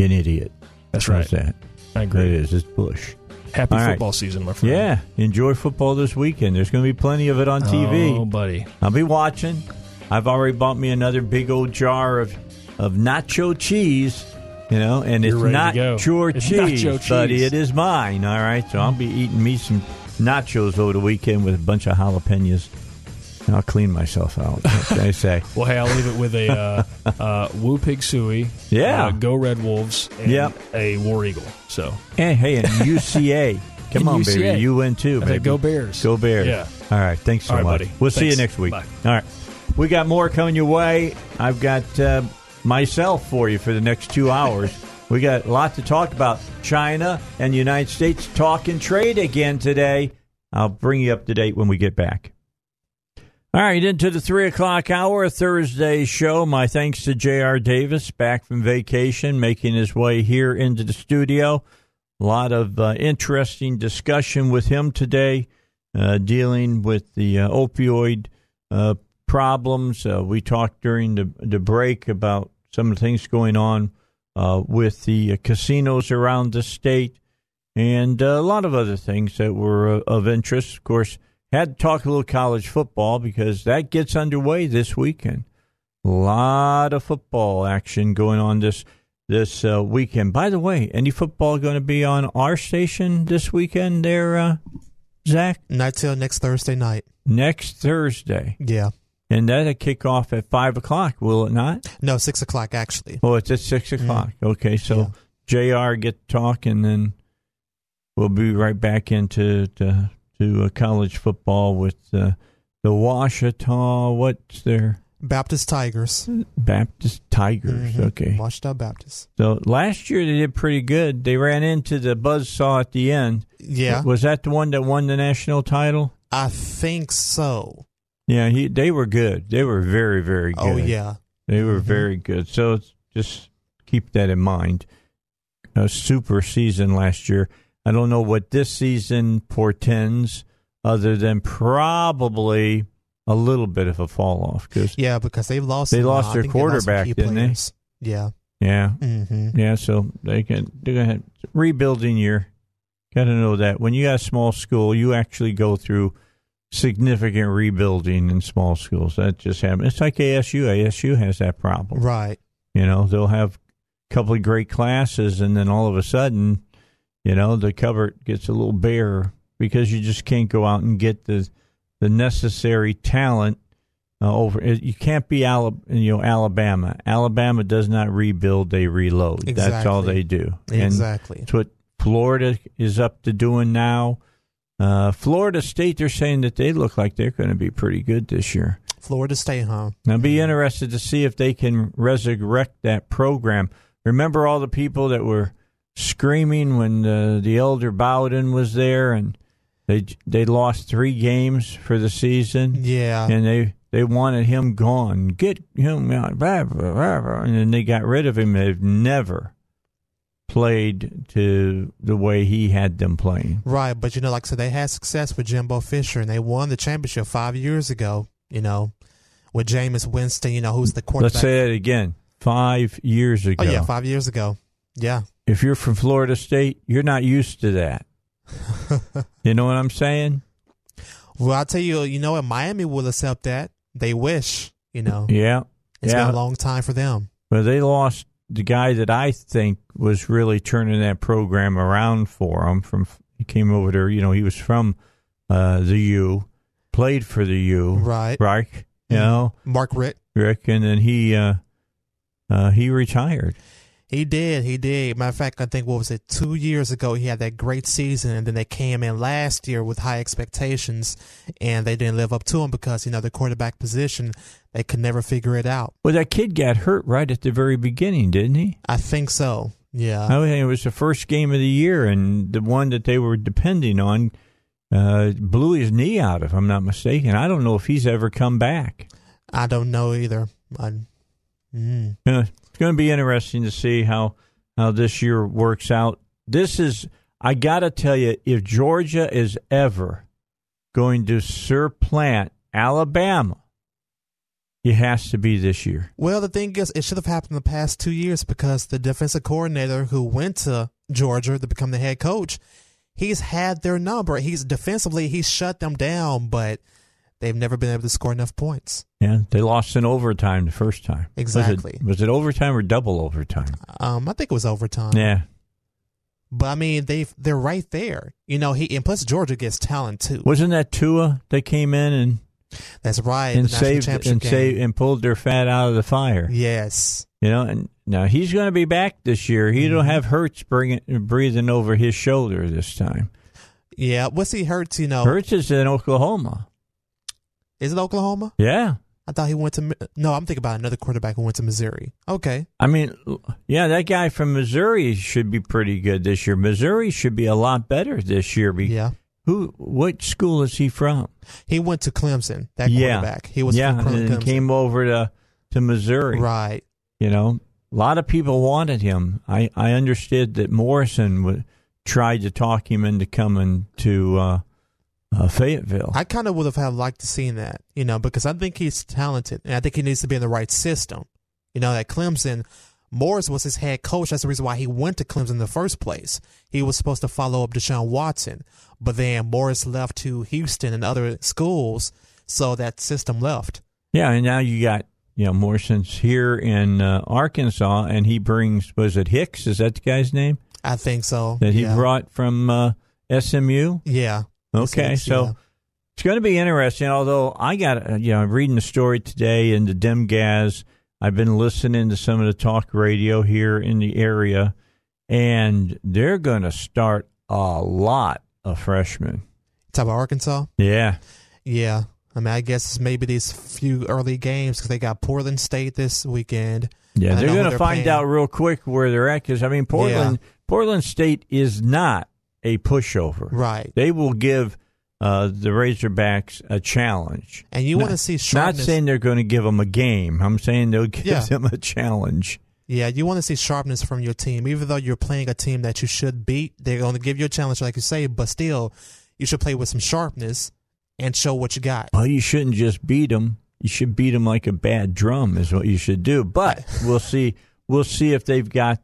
an idiot. That's right. That? I It agree. is. It's Bush. Happy All right. football season, my friend. Yeah, enjoy football this weekend. There's going to be plenty of it on TV. Oh, buddy. I'll be watching. I've already bought me another big old jar of of nacho cheese. You know, and it's You're to not your It's cheese, nacho but cheese. it is mine. All right, so I'll be eating me some nachos over the weekend with a bunch of jalapenos. And I'll clean myself out. I say? Well, hey, I'll leave it with a uh, uh, Woo Pig Sooie, Yeah. uh, Go Red Wolves, and Yep. a War Eagle. So Hey, hey, and UCA. Come And on, UCA. baby. You win too, baby. Go Bears. Go Bears. Yeah. All right. Thanks so right, much. buddy. We'll see you next week. Bye. All right. We got more coming your way. I've got uh, myself for you for the next two hours. we got a lot to talk about. China and the United States talking trade again today. I'll bring you up to date when we get back. All right, into the three o'clock hour Thursday show. My thanks to J.R. Davis, back from vacation, making his way here into the studio. A lot of uh, interesting discussion with him today, uh, dealing with the uh, opioid uh, problems. Uh, we talked during the, the break about some of the things going on uh, with the uh, casinos around the state and uh, a lot of other things that were uh, of interest. Of course, had to talk a little college football because that gets underway this weekend. A lot of football action going on this this uh, weekend. By the way, any football going to be on our station this weekend? There, uh, Zach, Not till next Thursday night. next Thursday, Yeah. And that'll kick off at five o'clock. Will it not? No, six o'clock actually. Oh, it's at six o'clock. Okay, so Jr. get to talk, and then we'll be right back into to, to uh, college football with uh, the Ouachita. What's their Baptist Tigers. Baptist Tigers? Mhm. Okay, Ouachita Baptist. so last year they did pretty good. They ran into the buzzsaw at the end. Yeah. was that the one that won the national title? I think so. Yeah, he, they were good. They were very, very good. Oh yeah. They were Mhm. very good. So just keep that in mind. A super season last year. I don't know what this season portends, other than probably a little bit of a fall off. Because Yeah, because they've lost. They lost their they lost quarterback, didn't they? Yeah. yeah, hmm yeah. So they can they're gonna have rebuilding year. Got to know that when you got a small school, you actually go through significant rebuilding in small schools. That just happens. It's like ASU. ASU has that problem. Right. You know, they'll have a couple of great classes, and then all of a sudden, you know, the cupboard gets a little bare because you just can't go out and get the the necessary talent uh, over. You can't be Alabama. You know, Alabama. Alabama does not rebuild; they reload. That's all they do. And Exactly. it's what Florida is up to doing now. Uh, Florida State, they're saying that they look like they're going to be pretty good this year. Florida State, huh? I'll be interested to see if they can resurrect that program. Remember all the people that were screaming when uh, the elder Bowden was there, and they they lost three games for the season, Yeah. and they they wanted him gone. Get him out, blah, blah, blah. and then they got rid of him. They've never played to the way he had them playing. Right, but you know, like I said, they had success with Jimbo Fisher, and they won the championship five years ago. You know, with Jameis Winston, you know, who's the quarterback. Let's say that again. Five years ago. oh yeah, five years ago. Yeah, if you're from Florida State, you're not used to that. you know what I'm saying? well, I'll tell you, you know what? Miami will accept that. They wish, you know, Yeah. it's yeah. been a long time for them. Well, they lost the guy that I think was really turning that program around for him. From he came over there, you know, he was from uh, the U, played for the U, Right. right? You know, Mark Richt. Rick, and then he uh, uh, he retired. He did. He did. Matter of fact, I think what was it? Two years ago, he had that great season, and then they came in last year with high expectations, and they didn't live up to them because you know the quarterback position they could never figure it out. Well, that kid got hurt right at the very beginning, didn't he? I think so. Yeah. I think it was the first game of the year, and the one that they were depending on uh, blew his knee out, if I'm not mistaken. I don't know if he's ever come back. I don't know either. I, mm. It's going to be interesting to see how how this year works out. This is I got to tell you, if Georgia is ever going to supplant Alabama, it has to be this year. Well, the thing is, it should have happened the past two years because the defensive coordinator who went to Georgia to become the head coach, he's had their number. He's defensively, he's shut them down, but they've never been able to score enough points. Yeah, they lost in overtime the first time. Exactly. Was it, was it overtime or double overtime? Um, I think it was overtime. Yeah. But I mean, they they're right there. You know, he and plus Georgia gets talent too. Wasn't that Tua that came in and That's right. and the saved championship and game. saved and pulled their fat out of the fire? Yes. You know, and now he's going to be back this year. He Mm-hmm. don't have Hurts bringing breathing over his shoulder this time. Yeah. What's he hurts? You know, Hurts is in Oklahoma. is it Oklahoma? Yeah. I thought he went to. No, I'm thinking about another quarterback who went to Missouri. Okay. I mean, yeah, that guy from Missouri should be pretty good this year. Missouri should be a lot better this year. Be- Yeah. Who? What school is he from? He went to Clemson. That yeah, quarterback. He was yeah, from Cle- and Clemson. came over to to Missouri. right. You know, a lot of people wanted him. I I understood that Morrison would tried to talk him into coming to uh, uh, Fayetteville. I kind of would have liked to seen that, you know, because I think he's talented and I think he needs to be in the right system. You know, at Clemson, Morris was his head coach. That's the reason why he went to Clemson in the first place. He was supposed to follow up Deshaun Watson, but then Morris left to Houston and other schools, so that system left. yeah, and now you got you know Morrison's here in uh, Arkansas, and he brings was it Hicks? Is that the guy's name I think so. that he yeah. brought from uh, SMU? Yeah. Okay, so yeah. it's going to be interesting. Although I got, uh, you know, I'm reading the story today in the Demgaz. I've been listening to some of the talk radio here in the area, and they're going to start a lot of freshmen. Talk about Arkansas. Yeah, Yeah. I mean, I guess maybe these few early games because they got Portland State this weekend. yeah, they're going to find playing. out real quick where they're at. Because I mean, Portland, Portland State is not a pushover. Right. They will give uh, the Razorbacks a challenge. And you want to see Not saying they're going to give them a game. I'm saying they'll give Yeah. them a challenge. Yeah, you want to see sharpness from your team. Even though you're playing a team that you should beat, they're going to give you a challenge, like you say, but still, you should play with some sharpness and show what you got. Well, you shouldn't just beat them. You should beat them like a bad drum is what you should do. But we'll see. We'll see if they've got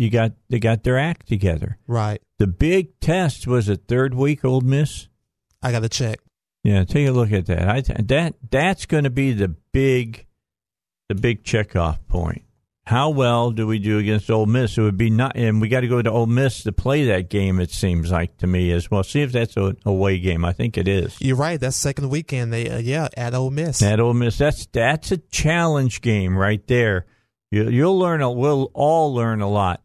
you got they got their act together. Right. The big test was a third week. Ole Miss. I got to check. Yeah, take a look at that. I that that's going to be the big the big checkoff point. How well do we do against Ole Miss? It would be not, and we got to go to Ole Miss to play that game. It seems like to me as well. See if that's a away game. I think it is. You're right. That's second weekend. They, uh, yeah, at Ole Miss. At Ole Miss, that's that's a challenge game right there. You, you'll learn. A, we'll all learn a lot.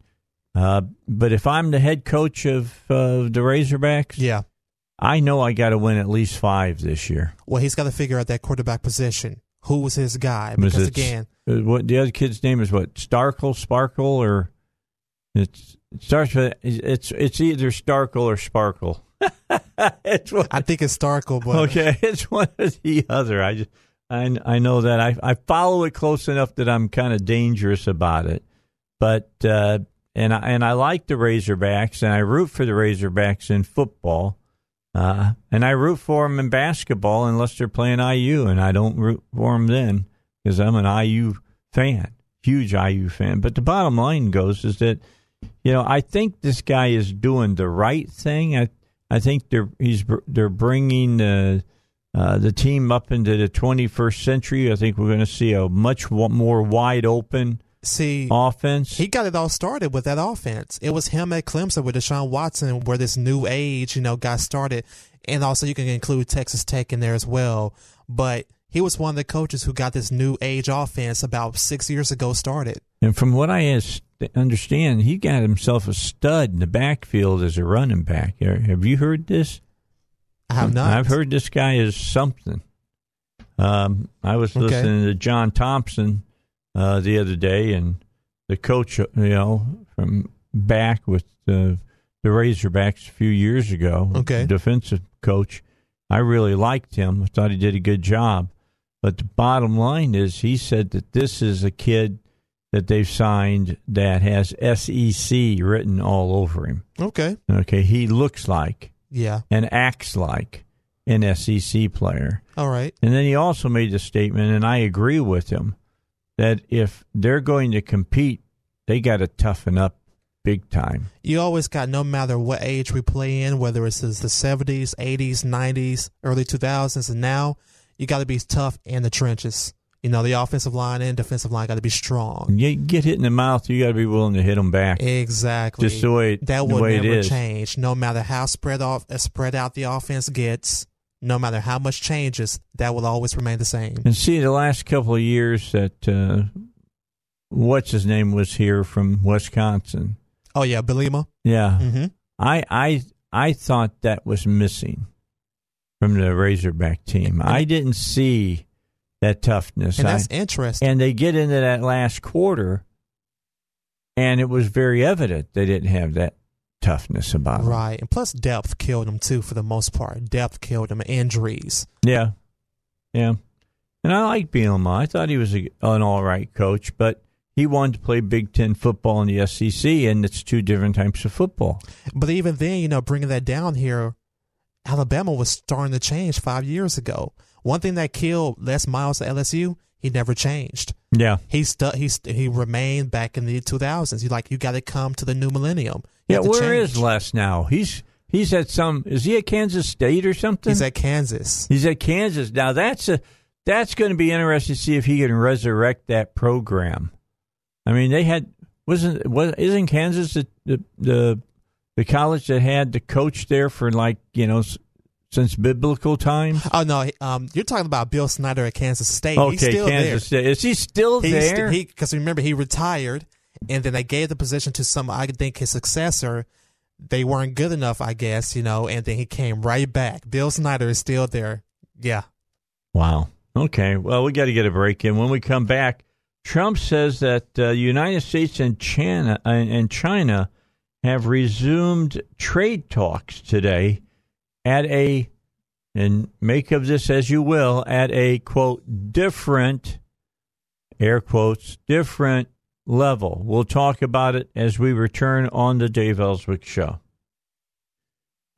Uh, but if I'm the head coach of uh, the Razorbacks, yeah. I know I got to win at least five this year. Well, he's got to figure out that quarterback position. Who was his guy? Because again, uh, what the other kid's name is? What Starkle, Sparkle, or it's it starts with it's it's either Starkle or Sparkle. it's one, I think it's Starkle, but okay. It's one or the other. I just I I know that I I follow it close enough that I'm kind of dangerous about it, but uh, and I and I like the Razorbacks and I root for the Razorbacks in football. Uh, and I root for them in basketball unless they're playing IU, and I don't root for them then because I'm an IU fan, huge IU fan. But the bottom line goes is that you know I think this guy is doing the right thing. I I think they're he's they're bringing the uh, the team up into the 21st century. I think we're going to see a much more wide open see, offense. he got it all started with that offense. It was him at Clemson with Deshaun Watson, where this new age, you know, got started. And also, you can include Texas Tech in there as well. But he was one of the coaches who got this new age offense about six years ago started. And from what I understand he got himself a stud in the backfield as a running back. Have you heard this? I have not. I've heard this guy is something. Um, I was Okay. listening to John Thompson uh, the other day, and the coach, you know, from back with the the Razorbacks a few years ago, Okay. defensive coach. I really liked him. I thought he did a good job. But the bottom line is, he said that this is a kid that they've signed that has SEC written all over him. Okay. Okay, he looks like Yeah. and acts like an SEC player. All right. And then he also made the statement, and I agree with him, that if they're going to compete, they got to toughen up big time. You always got no matter what age we play in, whether it's the 70s, 80s, 90s, early 2000s, and now, you got to be tough in the trenches. You know, the offensive line and defensive line got to be strong. You get hit in the mouth, you got to be willing to hit them back. Exactly. Just the way- that will never change. No matter how spread off, uh, spread out the offense gets, no matter how much changes, that will always remain the same. And see, the last couple of years that uh, what's his name was here from Wisconsin. Oh yeah, Bielema. Yeah, Mm-hmm. I I I thought that was missing from the Razorback team. I didn't see that toughness. And I- that's interesting. and they get into that last quarter, and it was very evident they didn't have that toughness about them. Right. And plus, depth killed them too, for the most part. Depth killed them. Injuries. Yeah, yeah. And I like Bielema. I thought he was a, an all right coach, but he wanted to play Big Ten football in the SEC, and it's two different types of football. But even then, you know, bringing that down here, Alabama was starting to change five years ago. One thing that killed Les Miles at LSU, he never changed. Yeah, He stu- he st- he remained back in the 2000s. He like you got to come to the new millennium. You yeah. Where is change. Les now? He's he's at some. Is he at Kansas State or something? He's at Kansas. He's at Kansas now. That's a that's going to be interesting to see if he can resurrect that program. I mean, they had wasn't was isn't Kansas the the the, college that had the coach there for like you know since biblical times. Oh no, um, you're talking about Bill Snyder at Kansas State. Okay, He's still Kansas State. Is he still there. He's there? st- because remember he retired, and then they gave the position to some. I think his successor. They weren't good enough, I guess, you know, and then he came right back. Bill Snyder is still there. Yeah. Wow. Okay. Well, we got to get a break in. When we come back, Trump says that uh, United States and China uh, and China have resumed trade talks today at a and make of this as you will at a quote different air quotes different level. We'll talk about it as we return on the Dave Elswick show.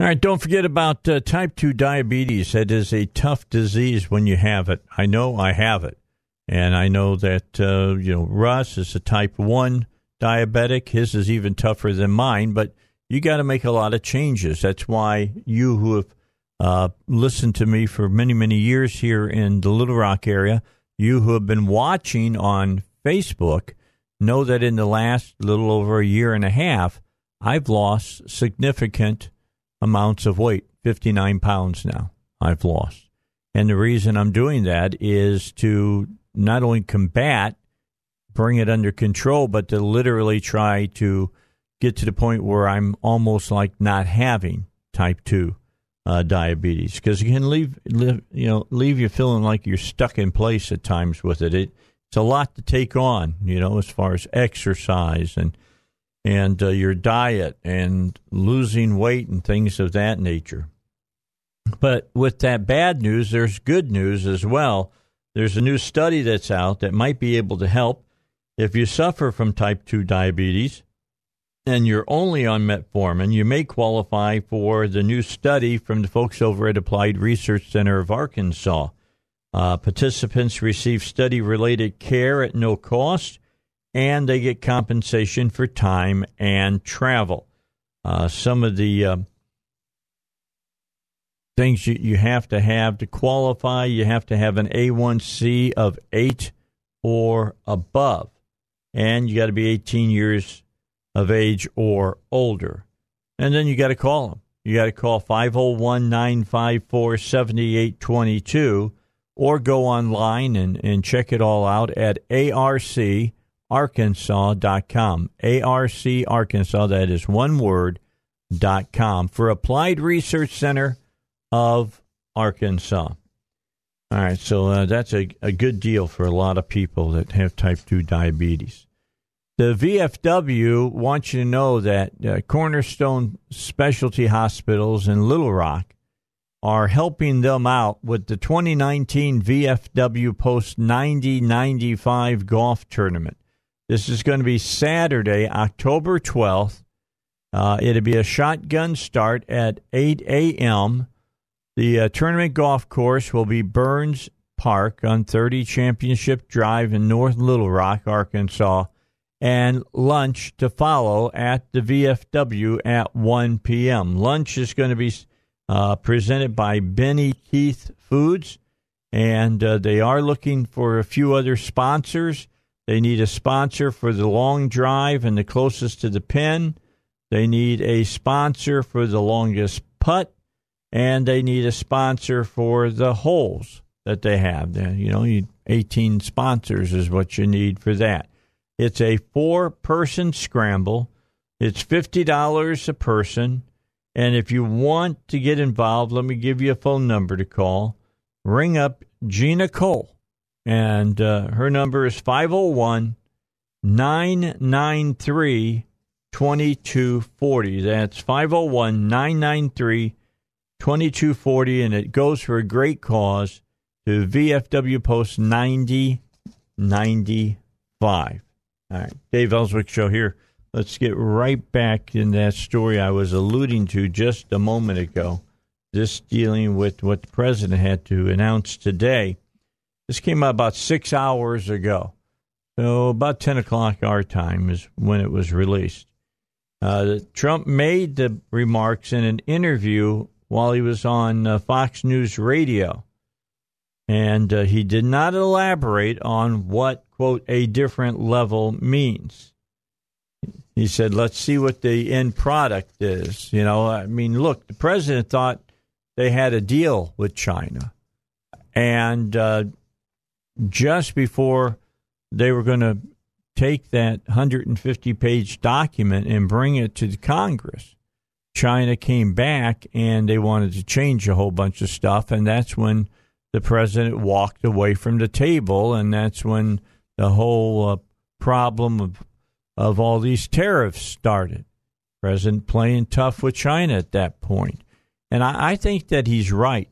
All right, don't forget about uh, type 2 diabetes. That is a tough disease when you have it. I know I have it. And I know that, uh, you know, Russ is a type 1 diabetic. His is even tougher than mine, but you got to make a lot of changes. That's why you who have uh, listened to me for many, many years here in the Little Rock area, you who have been watching on Facebook, know that in the last little over a year and a half, I've lost significant amounts of weight 59 pounds now I've lost. And the reason I'm doing that is to not only combat, bring it under control, but to literally try to get to the point where I'm almost like not having type 2 uh, diabetes because it can leave, leave you know leave you feeling like you're stuck in place at times with it. it it's a lot to take on you know as far as exercise and and uh, your diet and losing weight and things of that nature. But with that bad news, there's good news as well. There's a new study that's out that might be able to help if you suffer from type 2 diabetes and you're only on metformin, you may qualify for the new study from the folks over at Applied Research Center of Arkansas. Uh, participants receive study related care at no cost and they get compensation for time and travel. Uh, some of the uh, things you, you have to have to qualify you have to have an A1C of 8 or above, and you got to be 18 years of age or older. And then you got to call them. You got to call 501 954 7822 or go online and, and check it all out at arc arkansas.com. A-R-C Arkansas, that is one word, dot com for Applied Research Center of Arkansas. All right, so uh, that's a, a good deal for a lot of people that have type 2 diabetes. The VFW wants you to know that uh, Cornerstone Specialty Hospitals in Little Rock are helping them out with the 2019 VFW Post 9095 golf tournament. This is going to be Saturday, October 12th. Uh, it'll be a shotgun start at 8 a.m. The uh, tournament golf course will be Burns Park on 30 Championship Drive in North Little Rock, Arkansas, and lunch to follow at the VFW at 1 p.m. Lunch is going to be uh, presented by Benny Keith Foods, and uh, they are looking for a few other sponsors. They need a sponsor for the long drive and the closest to the pin. They need a sponsor for the longest putt, and they need a sponsor for the holes that they have. You know, 18 sponsors is what you need for that. It's a four person scramble. It's $50 a person. And if you want to get involved, let me give you a phone number to call. Ring up Gina Cole, and uh, her number is 501 993 2240. That's 501 993 2240, and it goes for a great cause to VFW Post 9095. All right, Dave Elswick Show here. Let's get right back in that story I was alluding to just a moment ago. This dealing with what the president had to announce today. This came out about six hours ago. So, about 10 o'clock our time is when it was released. Uh, Trump made the remarks in an interview while he was on uh, Fox News Radio. And uh, he did not elaborate on what, quote, a different level means. He said, let's see what the end product is. You know, I mean, look, the president thought they had a deal with China. And uh, just before they were going to take that 150 page document and bring it to the Congress, China came back and they wanted to change a whole bunch of stuff. And that's when the president walked away from the table. And that's when the whole uh, problem of of all these tariffs started. President playing tough with China at that point. And I, I think that he's right.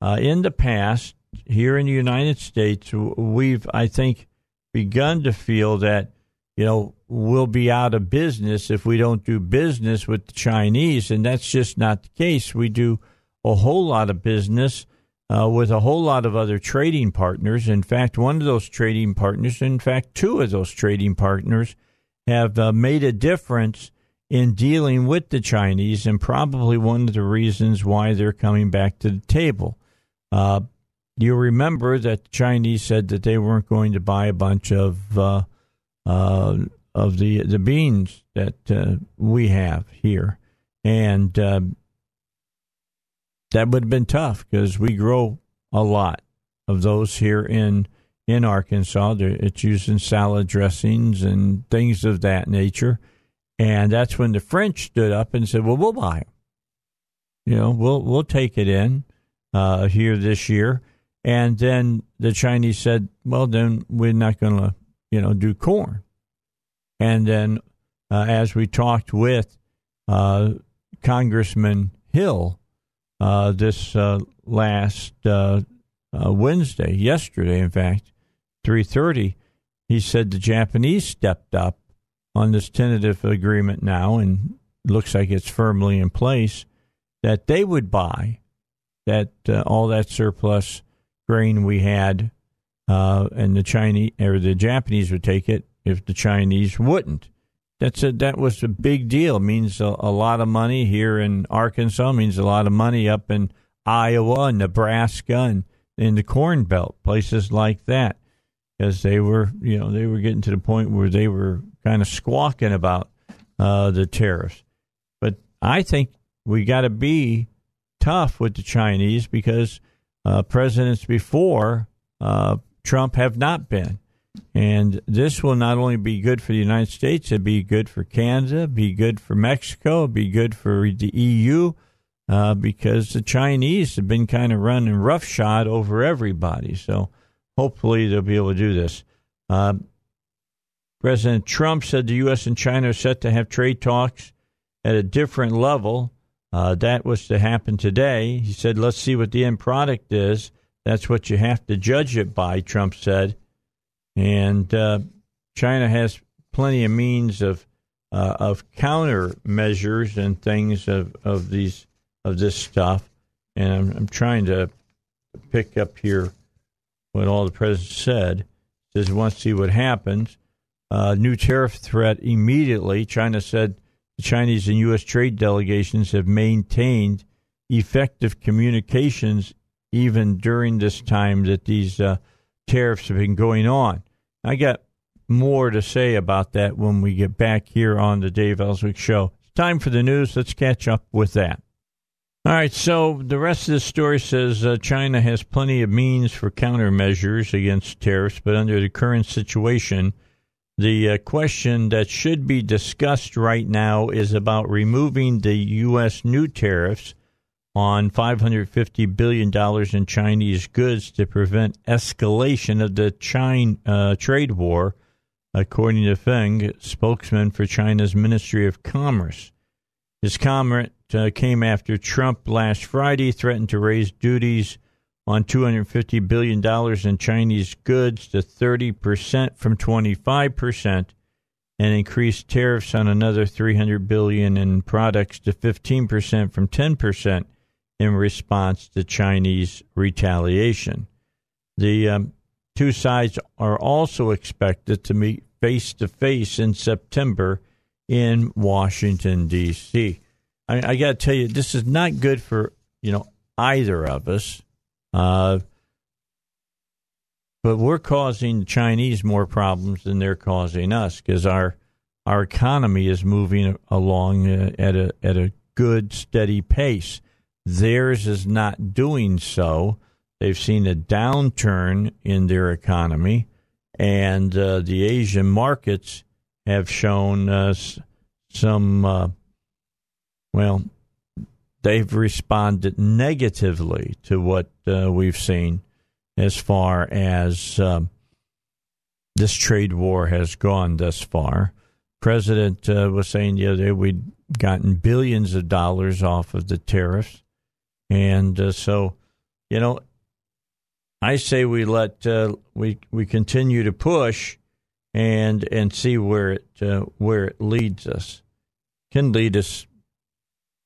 Uh, in the past, here in the United States, we've, I think, begun to feel that, you know, we'll be out of business if we don't do business with the Chinese. And that's just not the case. We do a whole lot of business uh, with a whole lot of other trading partners. In fact, one of those trading partners, in fact, two of those trading partners, have uh, made a difference in dealing with the Chinese, and probably one of the reasons why they're coming back to the table. Uh, you remember that the Chinese said that they weren't going to buy a bunch of uh, uh of the the beans that uh, we have here, and uh, that would have been tough because we grow a lot of those here in in Arkansas. It's used in salad dressings and things of that nature. And that's when the French stood up and said, "Well, we'll buy them. You know, we'll we'll take it in uh, here this year." And then the Chinese said, "Well, then we're not going to, you know, do corn." And then, uh, as we talked with uh, Congressman Hill uh, this uh, last uh, Wednesday, yesterday, in fact, 3:30, he said the Japanese stepped up on this tentative agreement now, and looks like it's firmly in place that they would buy that uh, all that surplus grain we had, uh, and the Chinese or the Japanese would take it if the Chinese wouldn't. That's a, that was a big deal. It means a, a lot of money here in Arkansas. It means a lot of money up in Iowa and Nebraska and in the Corn Belt, places like that because they were, you know, they were getting to the point where they were kind of squawking about uh, the tariffs. But I think we got to be tough with the Chinese because uh, presidents before uh, Trump have not been. And this will not only be good for the United States, it'll be good for Canada, be good for Mexico, be good for the EU, uh, because the Chinese have been kind of running roughshod over everybody. So hopefully they'll be able to do this. Uh, President Trump said the U.S. and China are set to have trade talks at a different level. Uh, that was to happen today. He said, let's see what the end product is. That's what you have to judge it by, Trump said. And uh, China has plenty of means of uh, of countermeasures and things of, of these of this stuff. And I'm, I'm trying to pick up here what all the president said. Says want to see what happens. Uh, new tariff threat immediately. China said the Chinese and U.S. trade delegations have maintained effective communications even during this time that these uh, tariffs have been going on. I got more to say about that when we get back here on the Dave Elswick Show. It's time for the news. Let's catch up with that. All right, so the rest of the story says uh, China has plenty of means for countermeasures against tariffs, but under the current situation, the uh, question that should be discussed right now is about removing the U.S. new tariffs on $550 billion in Chinese goods to prevent escalation of the China uh, trade war, according to Feng, spokesman for China's Ministry of Commerce. His comment uh, came after Trump last Friday threatened to raise duties on $250 billion in Chinese goods to 30% from 25% and increased tariffs on another 300 billion in products to 15% from 10% in response to Chinese retaliation. The um, two sides are also expected to meet face to face in September in Washington D.C. I, I got to tell you, this is not good for you know either of us. Uh, but we're causing the Chinese more problems than they're causing us because our our economy is moving along uh, at a at a good steady pace. Theirs is not doing so. They've seen a downturn in their economy, and uh, the Asian markets have shown us some. Uh, well, they've responded negatively to what uh, we've seen as far as um, this trade war has gone thus far. President uh, was saying the other day we'd gotten billions of dollars off of the tariffs. And uh, so, you know, I say we let uh, we we continue to push and and see where it uh, where it leads us. Can lead us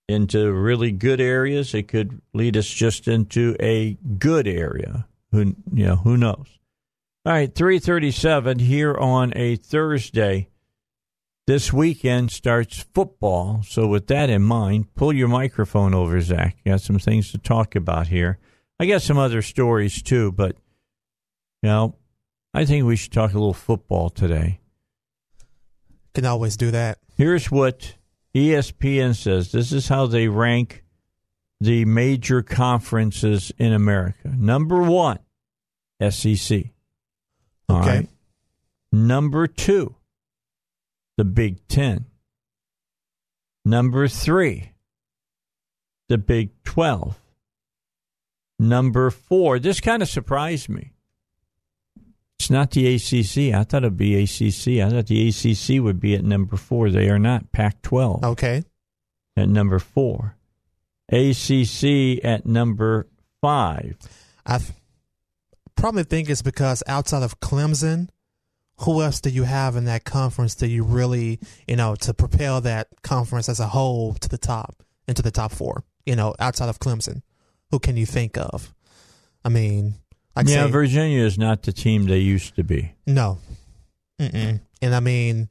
into really good areas. It could lead us just into a good area. Who you know, who knows? All right, three thirty-seven here on a Thursday. This weekend starts football, so with that in mind, pull your microphone over, Zach. You got some things to talk about here. I got some other stories too, but you know, I think we should talk a little football today. Can always do that. Here's what ESPN says. This is how they rank the major conferences in America. Number one, SEC. All Okay. right. Number two, the Big Ten. Number three, the Big 12. Number four, this kind of surprised me. It's not the ACC. I thought it'd be ACC. I thought the ACC would be at number four. They are not. Pac 12 Okay. at number four. ACC at number five. I probably think it's because outside of Clemson, who else do you have in that conference that you really, you know, to propel that conference as a whole to the top, into the top four? You know, outside of Clemson, who can you think of? I mean, like yeah, say, Virginia is not the team they used to be. no. Mm-mm. And I mean,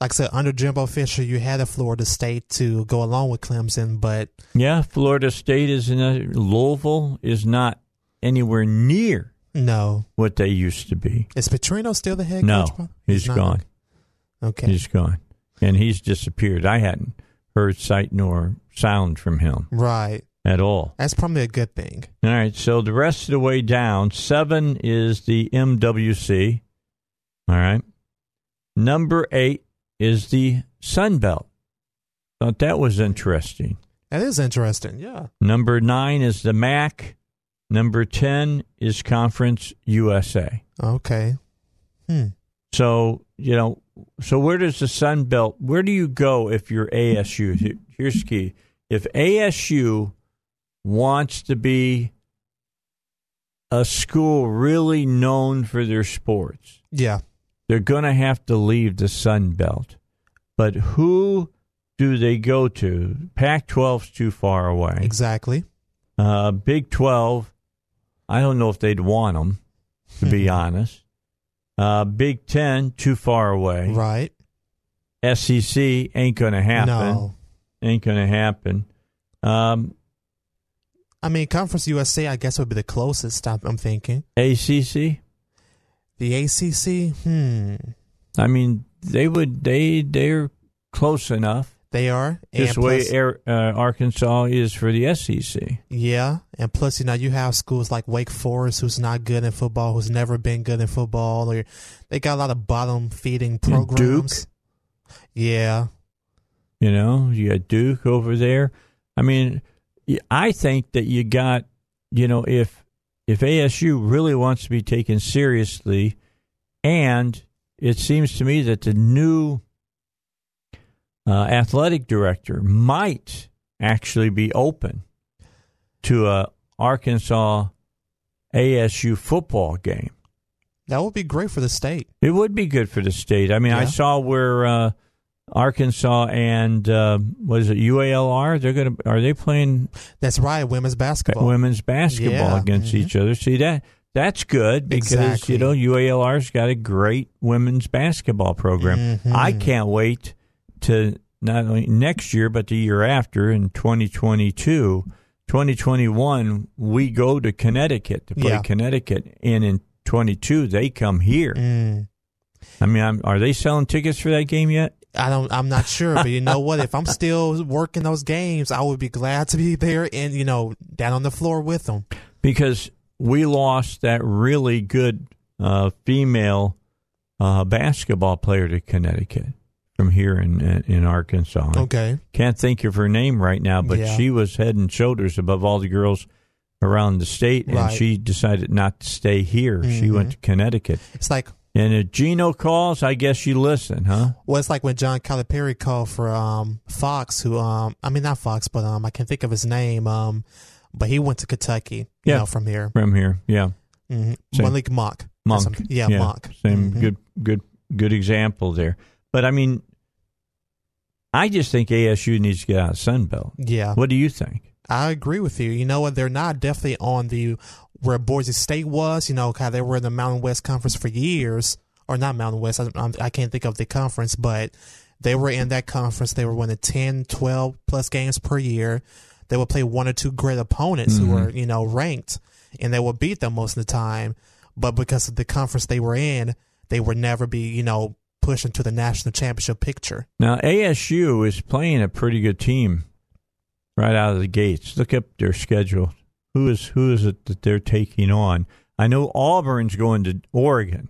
like I said, under Jimbo Fisher, you had a Florida State to go along with Clemson, but Yeah, Florida State is in a, Louisville is not anywhere near no. what they used to be. Is Petrino still the head No, coach? he's not? gone. Okay. He's gone, and he's disappeared. I hadn't heard sight nor sound from him right. at all. That's probably a good thing. All right, so the rest of the way down, seven is the MWC, All right. Number eight is the Sun Belt. Thought that was interesting. That is interesting. Yeah. Number nine is the MAC. Number 10 is Conference USA. Okay. Hmm. So, you know, so where does the Sun Belt, where do you go if you're ASU? Here's the key. If ASU wants to be a school really known for their sports, Yeah. they're going to have to leave the Sun Belt. But who do they go to? Pac 12's too far away. Exactly. Uh, Big 12, I don't know if they'd want them, to be honest. Uh, Big 10, too far away. Right. SEC ain't going to happen. No. Ain't going to happen. Um, I mean, Conference USA, I guess, would be the closest. I'm, I'm thinking. ACC, The ACC. Hmm. I mean, they would, they, they're close enough. They are. This And way, plus- Air, uh, Arkansas is for the SEC. Yeah, and plus, you know, you have schools like Wake Forest, who's not good in football, who's never been good in football, or they got a lot of bottom feeding programs. Duke. Yeah, You know, you got Duke over there. I mean, I think that you got, you know, if if ASU really wants to be taken seriously, and it seems to me that the new uh, athletic director might actually be open to a Arkansas ASU football game. that would be great for the state. It would be good for the state. I mean, I saw where uh, Arkansas and uh, what is it UALR? They're gonna are they playing That's right, women's basketball. women's basketball Yeah. against Mhm. each other? See that that's good because Exactly. you know UALR's got a great women's basketball program. Mhm. I can't wait to not only next year but the year after in 2022. 2021 we go to Connecticut to play Yeah. Connecticut and in 22 they come here. Mm. I mean, I'm, are they selling tickets for that game yet? I don't. I'm not sure, but you know what? If I'm still working those games, I would be glad to be there and you know down on the floor with them. Because we lost that really good uh, female uh, basketball player to Connecticut from here in in Arkansas. Okay. Can't think of her name right now, but Yeah. she was head and shoulders above all the girls around the state, and Right. she decided not to stay here. She Mhm. went to Connecticut. It's like And if Geno calls, I guess you listen, huh? well, it's like when John Calipari called for um Fox, who um I mean not Fox, but um I can't think of his name. Um, but he went to Kentucky. You Yeah. know, from here. From here, yeah. Mm-hmm. Malik Monk. or Monk. something. Yeah, Monk. Same Mhm. good good good example there. But I mean I just think ASU needs to get out of Sun Belt. Yeah. What do you think? I agree with you. You know what? They're not definitely on the where Boise State was. You know, how they were in the Mountain West Conference for years, or not Mountain West. I, I can't think of the conference, but they were in that conference. They were winning 10, 12 plus games per year. They would play one or two great opponents who mm-hmm. were, you know, ranked, and they would beat them most of the time. But because of the conference they were in, they would never be, you know, pushed into the national championship picture. Now ASU is playing a pretty good team right out of the gates. Look up their schedule. Who is who is it that they're taking on? I know Auburn's going to Oregon.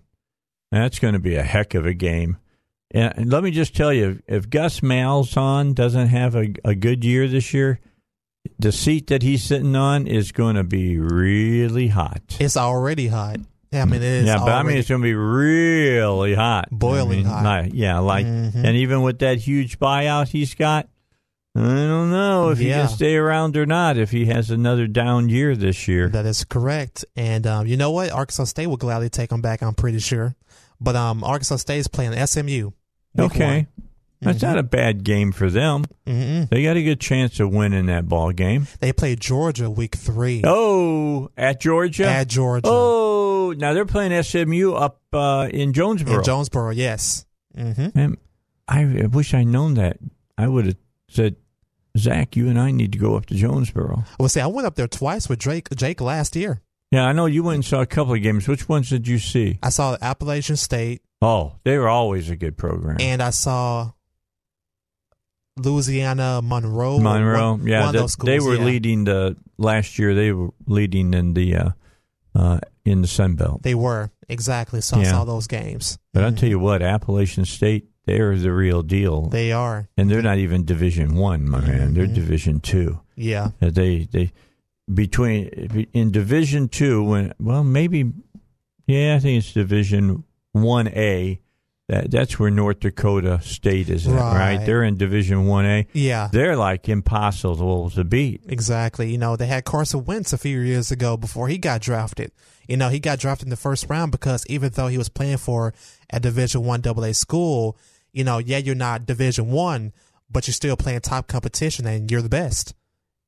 That's going to be a heck of a game. And let me just tell you, if Gus Malzahn doesn't have a, a good year this year, the seat that he's sitting on is going to be really hot. It's already hot. I mean, it is. yeah, but I mean, it's going to be really hot, Boiling I mean, hot. like- yeah, like, Mhm. and even with that huge buyout he's got, I don't know if he can stay around or not. If he has another down year this year, That is correct. And um, you know what? Arkansas State will gladly take him back. I'm pretty sure. But um, Arkansas State is playing SMU. okay, that's Mhm. not a bad game for them. Mm-mm. They got a good chance of winning that ball game. They play Georgia week three Oh, at Georgia. at Georgia Oh, now they're playing SMU up uh, in Jonesboro. in Jonesboro. Yes. Mm-hmm. I I wish I'd known that. I would have said, Zach, you and I need to go up to Jonesboro. Well, see, I went up there twice with Drake. Jake last year. Yeah, I know you went and saw a couple of games. Which ones did you see? I saw Appalachian State Oh, they were always a good program. and I saw Louisiana Monroe. Monroe, One, yeah, one those schools, they were yeah. leading the last year. They were leading in the uh, uh, in the Sun Belt. They were exactly. So I saw those games. But I'll tell you what, Appalachian State, they're the real deal. They are. and they're not even Division One, my man. They're Mhm. Division Two. Yeah. Uh, They they between in Division Two when well maybe yeah I think it's Division One A. That that's where North Dakota State is at, right? Right. They're in Division One A. Yeah. They're like impossible to beat. Exactly. You know, they had Carson Wentz a few years ago before he got drafted. You know, he got drafted in the first round because even though he was playing for a Division One AA school, you know, yeah, you're not Division One, but you're still playing top competition and you're the best.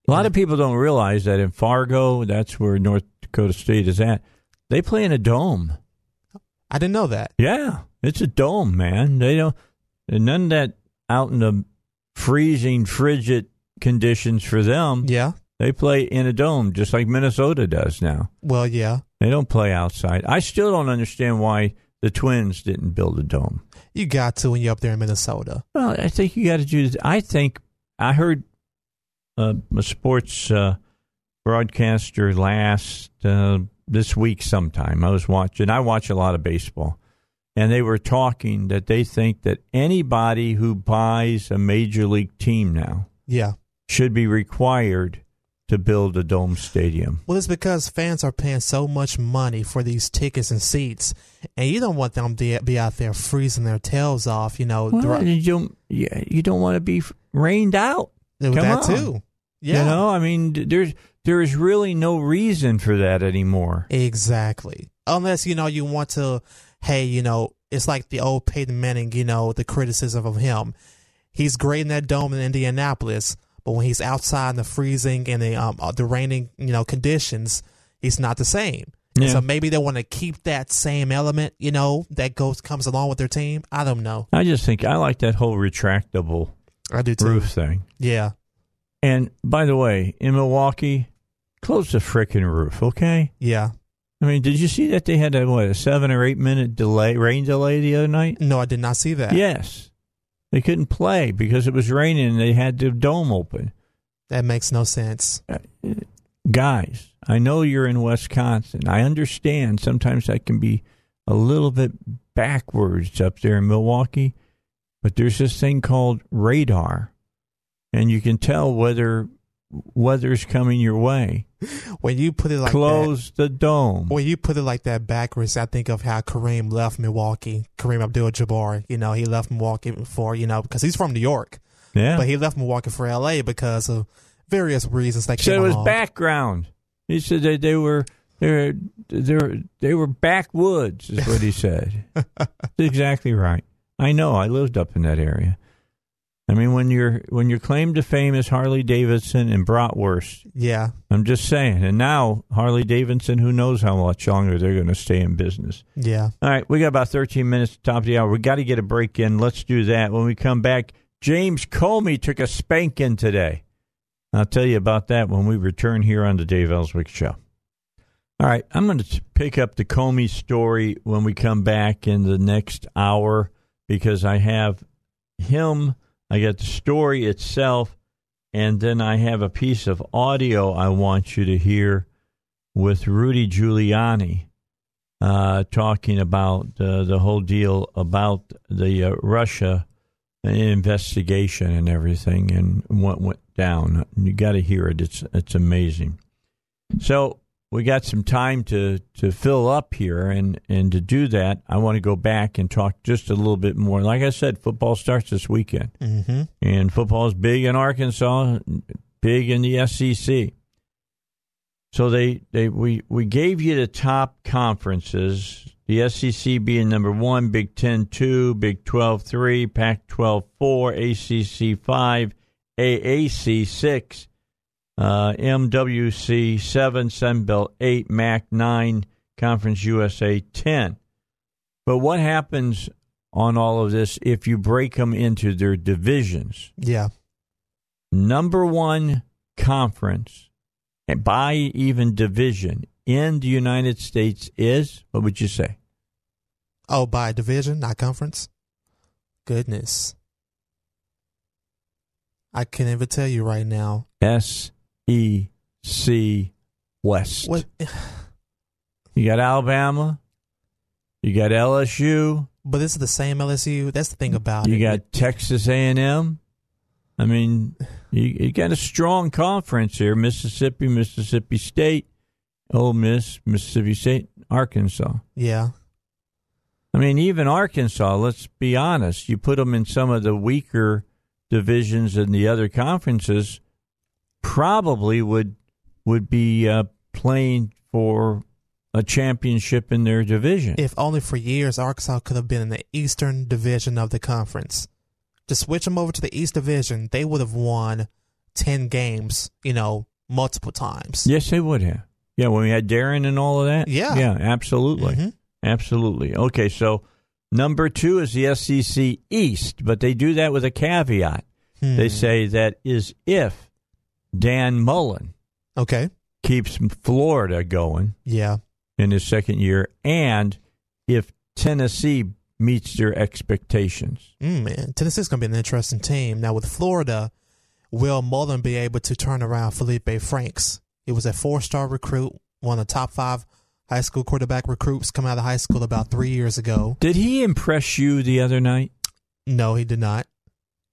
A lot of people don't realize that in Fargo, that's where North Dakota State is at. They play in a dome. I didn't know that. Yeah, it's a dome, man. They don't, and none of that out in the freezing, frigid conditions for them. Yeah. They play in a dome, just like Minnesota does now. Well, yeah. They don't play outside. I still don't understand why the Twins didn't build a dome. You got to when you're up there in Minnesota. Well, I think you got to do. I think I heard uh, a sports uh, broadcaster last uh, this week sometime. I was watching. I watch a lot of baseball, and they were talking that they think that anybody who buys a major league team now Yeah. should be required to build a dome stadium. Well, it's because fans are paying so much money for these tickets and seats, and you don't want them to be out there freezing their tails off. You know, Well, you don't. Yeah, you don't want to be rained out. with come that on. too. Yeah. You know, I mean, there's there is really no reason for that anymore. Exactly. Unless, you know, you want to, hey, you know, it's like the old Peyton Manning, you know, the criticism of him. He's great in that dome in Indianapolis, but when he's outside in the freezing and the um uh, the raining, you know, conditions, he's not the same. Yeah. So maybe they want to keep that same element, you know, that goes comes along with their team. I don't know. I just think I like that whole retractable I do too. roof thing. Yeah. And by the way, in Milwaukee, close the frickin' roof, okay? Yeah. I mean, did you see that they had a what a seven or eight minute delay, rain delay the other night? No, I did not see that. Yes, they couldn't play because it was raining. and They had the dome open. That makes no sense. Uh, guys, I know you're in Wisconsin. I understand sometimes that can be a little bit backwards up there in Milwaukee, but there's this thing called radar, and you can tell whether weather's coming your way. When you put it like that, Close the dome. When you put it like that backwards, I think of how Kareem left Milwaukee. Kareem Abdul-Jabbar, you know, he left Milwaukee for, you know, because he's from New York, yeah. but he left Milwaukee for L.A. because of various reasons that said came it was along. background. He said that they were they they were, they were backwoods, is what he said. That's exactly right. I know. I lived up in that area. I mean, when your when your claim to fame is Harley Davidson and bratwurst, Yeah, I'm just saying. And now Harley Davidson, who knows how much longer they're going to stay in business. yeah. All right, we got about 13 minutes to top of the hour. We got to get a break in. Let's do that. When we come back, James Comey took a spanking today. I'll tell you about that when we return here on the Dave Elswick Show. All right, I'm going to pick up the Comey story when we come back in the next hour because I have him, I got the story itself, and then I have a piece of audio I want you to hear with Rudy Giuliani uh, talking about uh, the whole deal about the uh, Russia investigation and everything and what went down. You got to hear it. It's it's amazing. So we got some time to, to fill up here, and, and to do that, I want to go back and talk just a little bit more. Like I said, football starts this weekend, Mm-hmm. and football is big in Arkansas, big in the SEC. So they, they we, we gave you the top conferences, the SEC being number one, Big Ten two, Big Twelve three, Pac twelve four, ACC five, AAC six, uh, MWC seven, Sunbelt eight, MAC nine, Conference USA ten. But what happens on all of this if you break them into their divisions? Yeah. number one conference and by even division in the United States is what would you say? Oh, by division, not conference. Goodness. I can't even tell you right now. S E C West. What? You got Alabama. You got LSU. But this is the same LSU. That's the thing about You it. got Texas A&M. I mean, you, you got a strong conference here: Mississippi, Mississippi State, Ole Miss, Mississippi State, Arkansas. yeah. I mean, even Arkansas. Let's be honest. You put them in some of the weaker divisions in the other conferences, probably would would be uh, playing for a championship in their division. If only for years, Arkansas could have been in the Eastern Division of the conference. To switch them over to the East Division, they would have won 10 games, you know, multiple times. yes, they would have. Yeah, when we had Darren and all of that. Yeah. yeah, absolutely, Mhm. absolutely. Okay, so number two is the SEC East, but they do that with a caveat. Hmm. They say that is if Dan Mullen Okay. keeps Florida going Yeah. in his second year, and if Tennessee meets their expectations. Mm, man, Tennessee's going to be an interesting team. Now, with Florida, will Mullen be able to turn around Felipe Franks? He was a four star recruit, one of the top five high school quarterback recruits coming out of high school about three years ago. Did he impress you the other night? No, he did not.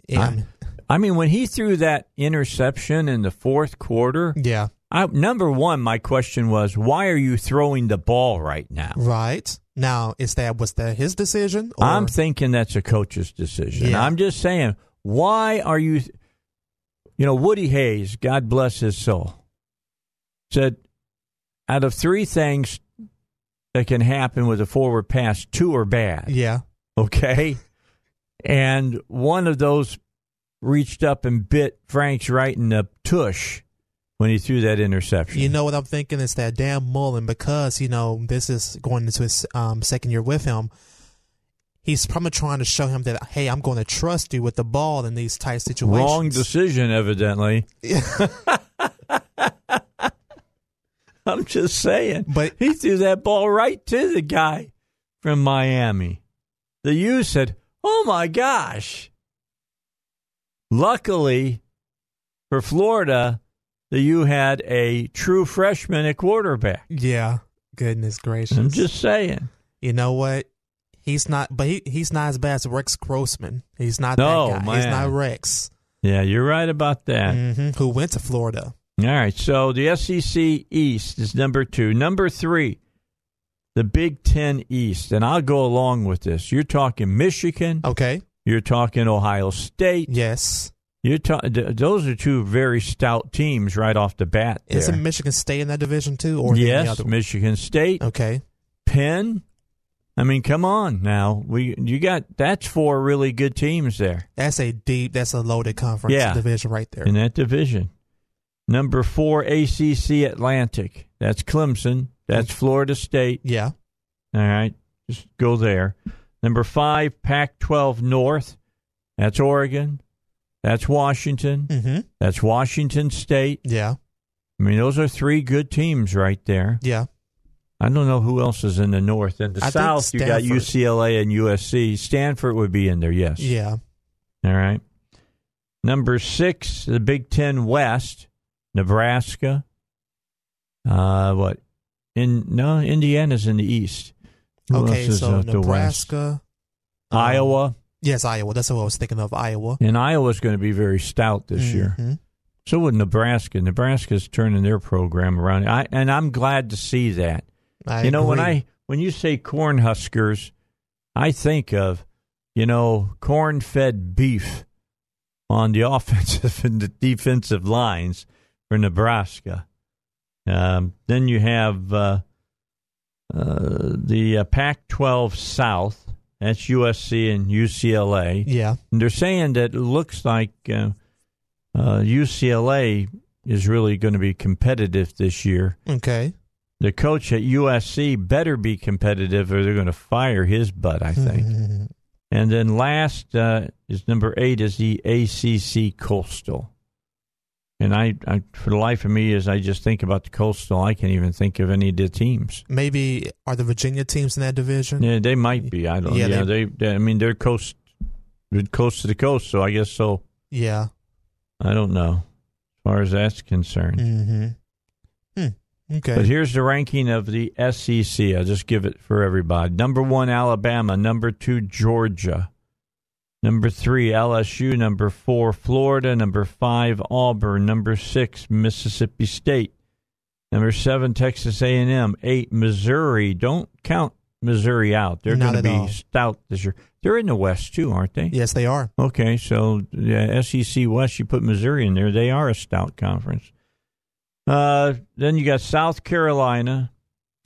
And, I mean, when he threw that interception in the fourth quarter, yeah, I, number one, my question was, why are you throwing the ball right now? right. Now, is that was that his decision? Or, I'm thinking that's a coach's decision. Yeah. I'm just saying, why are you, you know, Woody Hayes, God bless his soul, said, out of three things that can happen with a forward pass, two are bad. yeah, Okay. And one of those reached up and bit Franks right in the tush when he threw that interception. You know what I'm thinking is that Dan Mullen, because you know this is going into his um, second year with him. He's probably trying to show him that hey, I'm going to trust you with the ball in these tight situations. Wrong decision, evidently. I'm just saying. But- he threw that ball right to the guy from Miami. The U said, Oh my gosh. Luckily for Florida, the U had a true freshman at quarterback. Yeah, goodness gracious. I'm just saying. you know what? He's not, but he, he's not as bad as Rex Grossman. He's not No, that guy. He's not Rex, Yeah, you're right about that. hmm who went to Florida. All right, so the SEC East is number two. Number three, the Big Ten East. And I'll go along with this. You're talking Michigan, Okay. You're talking Ohio State. Yes. You're ta- th- those are two very stout teams right off the bat. There. Isn't Michigan State in that division too, or yes, other? Michigan State, Okay. Penn. I mean, come on now. We you got that's four really good teams there. That's a deep. That's a loaded conference Yeah. division right there. in that division. Number four, ACC Atlantic. That's Clemson. That's Florida State. yeah. All right, just go there. Number five, Pac 12 North. That's Oregon. That's Washington. Mm-hmm. That's Washington State. Yeah. I mean, those are three good teams right there. Yeah. I don't know who else is in the North. In the I South, you got UCLA and USC. Stanford would be in there, yes. Yeah. All right. Number six, the Big Ten West, Nebraska. Uh, what? In no, Indiana's in the East. Who okay. So out the West? Nebraska, um, Iowa, Yes, Iowa. That's what I was thinking of. Iowa and Iowa's going to be very stout this year. Mhm. So would Nebraska. Nebraska's turning their program around, I, and I'm glad to see that. I you know, when. I when you say Cornhuskers, I think of you know corn-fed beef on the offensive and the defensive lines for Nebraska. Um, then you have uh, uh, the uh, Pac-12 South. That's USC and UCLA. yeah. And they're saying that it looks like uh, uh, UCLA is really going to be competitive this year. Okay. The coach at USC better be competitive or they're going to fire his butt, I think. and then last uh, is number eight is the ACC Coastal. And I, I, for the life of me, as I just think about the Coastal, I can't even think of any of the teams. Maybe are the Virginia teams in that division? Yeah, they might be. I don't. Yeah, Yeah, they- they, they. I mean, they're coast, coast to the coast. So I guess so. Yeah. I don't know, as far as that's concerned. Mm-hmm. Hmm. Okay. But here's the ranking of the SEC. I'll just give it for everybody. Number one, Alabama. Number two, Georgia. Number three, LSU. Number four, Florida. Number five, Auburn. Number six, Mississippi State. Number seven, Texas A&M. Eight, Missouri. Don't count Missouri out. They're going to be all. stout this year. They're in the West too, aren't they? yes, they are. Okay, so yeah, SEC West, you put Missouri in there. They are a stout conference. Uh, then you got South Carolina,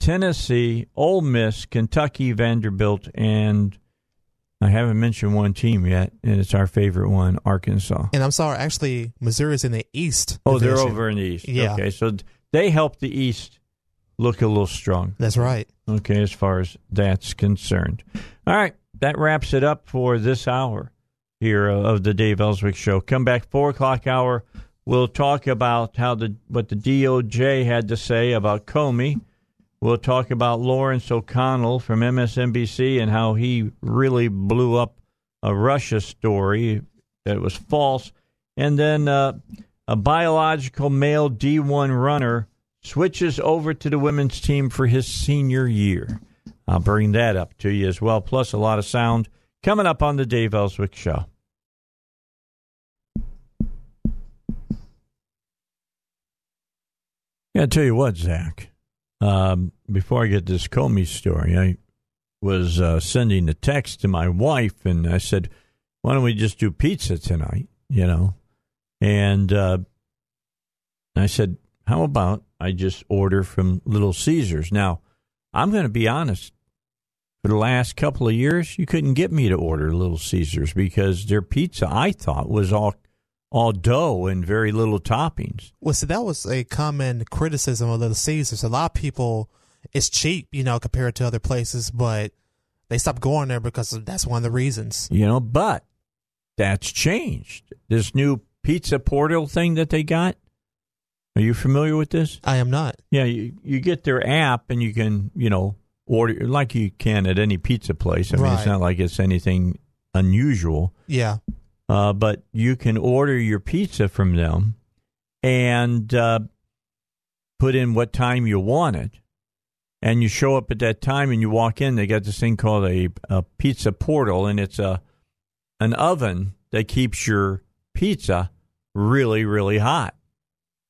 Tennessee, Ole Miss, Kentucky, Vanderbilt, and I haven't mentioned one team yet, and it's our favorite one, Arkansas. And I'm sorry, actually, Missouri's in the East. Oh, they're over in the East. Yeah. Okay, so they help the East look a little strong. That's right. Okay, as far as that's concerned. All right, that wraps it up for this hour here of the Dave Elswick Show. Come back four o'clock hour. We'll talk about how the what the DOJ had to say about Comey. We'll talk about Lawrence O'Connell from MSNBC and how he really blew up a Russia story that was false. And then uh, a biological male D1 runner switches over to the women's team for his senior year. I'll bring that up to you as well, plus a lot of sound coming up on the Dave Elswick Show. Yeah, I tell you what, Zach. Um, before I get this Comey story, I was uh, sending a text to my wife, and I said, "Why don't we just do pizza tonight?" You know, and uh, I said, "How about I just order from Little Caesars?" Now, I'm going to be honest. For the last couple of years, you couldn't get me to order Little Caesars because their pizza, I thought, was all all dough and very little toppings. Well, see, that was a common criticism of Little Caesars. A lot of people, it's cheap, you know, compared to other places, but they stopped going there because that's one of the reasons. you know, but that's changed. This new pizza portal thing that they got. Are you familiar with this? I am not. Yeah, you, you get their app and you can, you know, order like you can at any pizza place. I mean, it's not like it's anything unusual. Yeah. Uh, but you can order your pizza from them and uh, put in what time you want it. And you show up at that time and you walk in. They got this thing called a, a pizza portal, and it's a an oven that keeps your pizza really, really hot.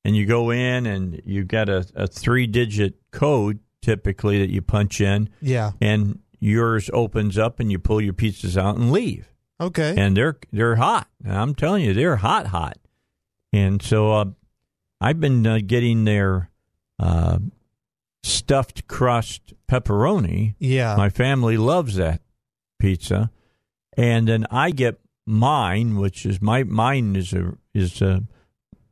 And you go in and you got a, a three digit code typically that you punch in, Yeah. and yours opens up and you pull your pizzas out and leave Okay. and they're they're hot. I'm telling you, they're hot, hot. And so uh, I've been uh, getting their uh, stuffed crust pepperoni. yeah. My family loves that pizza, and then I get mine, which is my mine is a is a,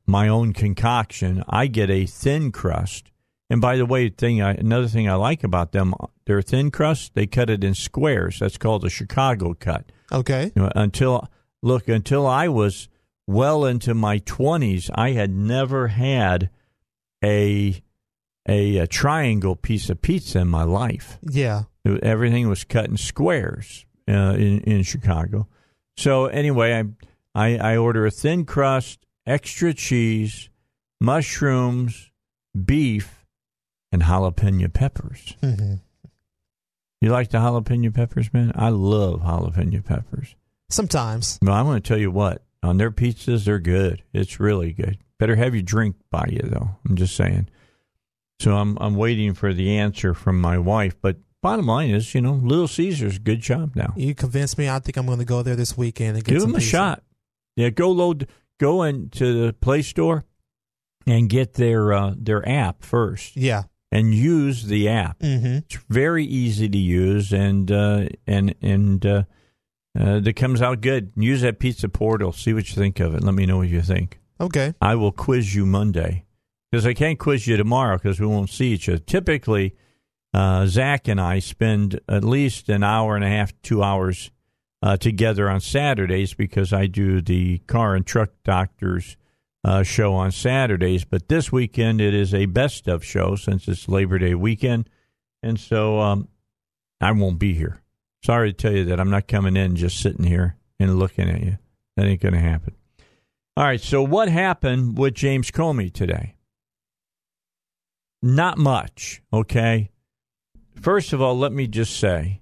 my own concoction. I get a thin crust. And by the way, thing I, another thing I like about them, their thin crust, they cut it in squares. That's called a Chicago cut. okay. You know, until look until I was well into my twenties, I had never had a, a a triangle piece of pizza in my life. Yeah. It- everything was cut in squares uh, in in Chicago. So anyway, I, I I order a thin crust, extra cheese, mushrooms, beef, and jalapeno peppers. hmm You like the jalapeno peppers, man? I love jalapeno peppers. Sometimes. Well, I'm going to tell you what. On their pizzas, they're good. It's really good. Better have your drink by you, though. I'm just saying. So I'm I'm waiting for the answer from my wife. But bottom line is, you know, Little Caesars, good job now. You convinced me. I think I'm going to go there this weekend and get Give them a pizza. shot. Yeah, go load, go into the Play Store and get their uh, their app first, Yeah. And use the app. hmm It's very easy to use, and uh, and and uh, uh, that comes out good. Use that pizza portal. See what you think of it. Let me know what you think. Okay. I will quiz you Monday because I can't quiz you tomorrow because we won't see each other. Typically, uh, Zach and I spend at least an hour and a half, two hours uh, together on Saturdays because I do the car and truck doctors uh, show on Saturdays. But this weekend it is a best of show since it's Labor Day weekend, and so um, I won't be here. Sorry to tell you that I'm not coming in just sitting here and looking at you. That ain't going to happen. All right. So what happened with James Comey today? not much, okay? First of all, let me just say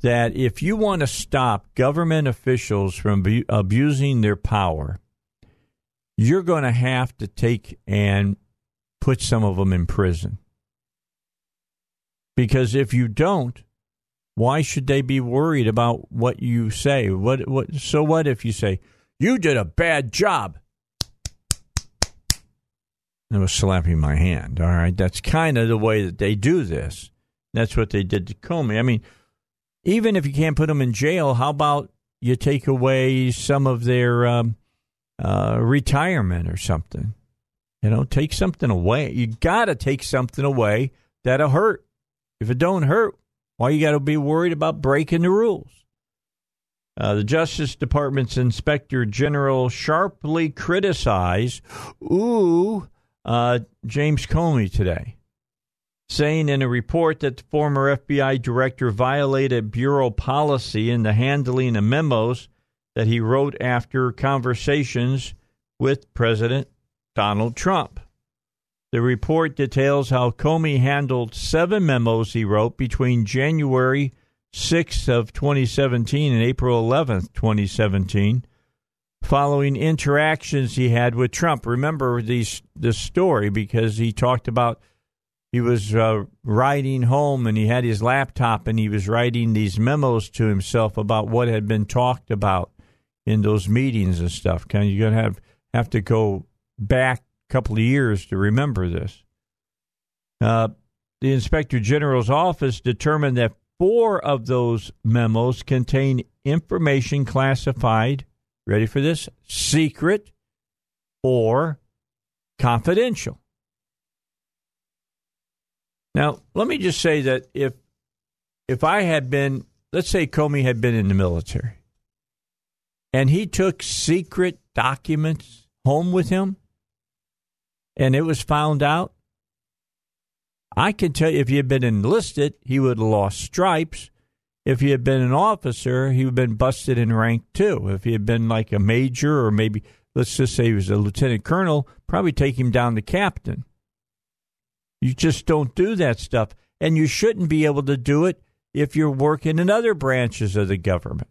that if you want to stop government officials from abusing their power, you're going to have to take and put some of them in prison. Because if you don't, why should they be worried about what you say? What what so what if you say you did a bad job? I was slapping my hand. All right, that's kind of the way that they do this. That's what they did to Comey. I mean, even if you can't put them in jail, how about you take away some of their um, uh, retirement or something? You know, take something away. You got to take something away that'll hurt. If it don't hurt, why you got to be worried about breaking the rules? Uh, the Justice Department's Inspector General sharply criticized, ooh, uh, James Comey today, saying in a report that the former FBI director violated bureau policy in the handling of memos that he wrote after conversations with President Donald Trump. The report details how Comey handled seven memos he wrote between January 6th of 2017 and April 11th, 2017, following interactions he had with Trump. Remember these this story because he talked about he was uh, riding home and he had his laptop and he was writing these memos to himself about what had been talked about in those meetings and stuff. Can you're gonna have have to go back a couple of years to remember this. Uh, the Inspector General's office determined that four of those memos contain information classified, ready for this, secret or confidential. Now, let me just say that if if I had been, let's say Comey had been in the military and he took secret documents home with him, and it was found out, I can tell you if he had been enlisted, he would have lost stripes. If he had been an officer, he would have been busted in rank too. If he had been like a major or maybe, let's just say he was a lieutenant colonel, probably take him down to captain. You just don't do that stuff. And you shouldn't be able to do it if you're working in other branches of the government.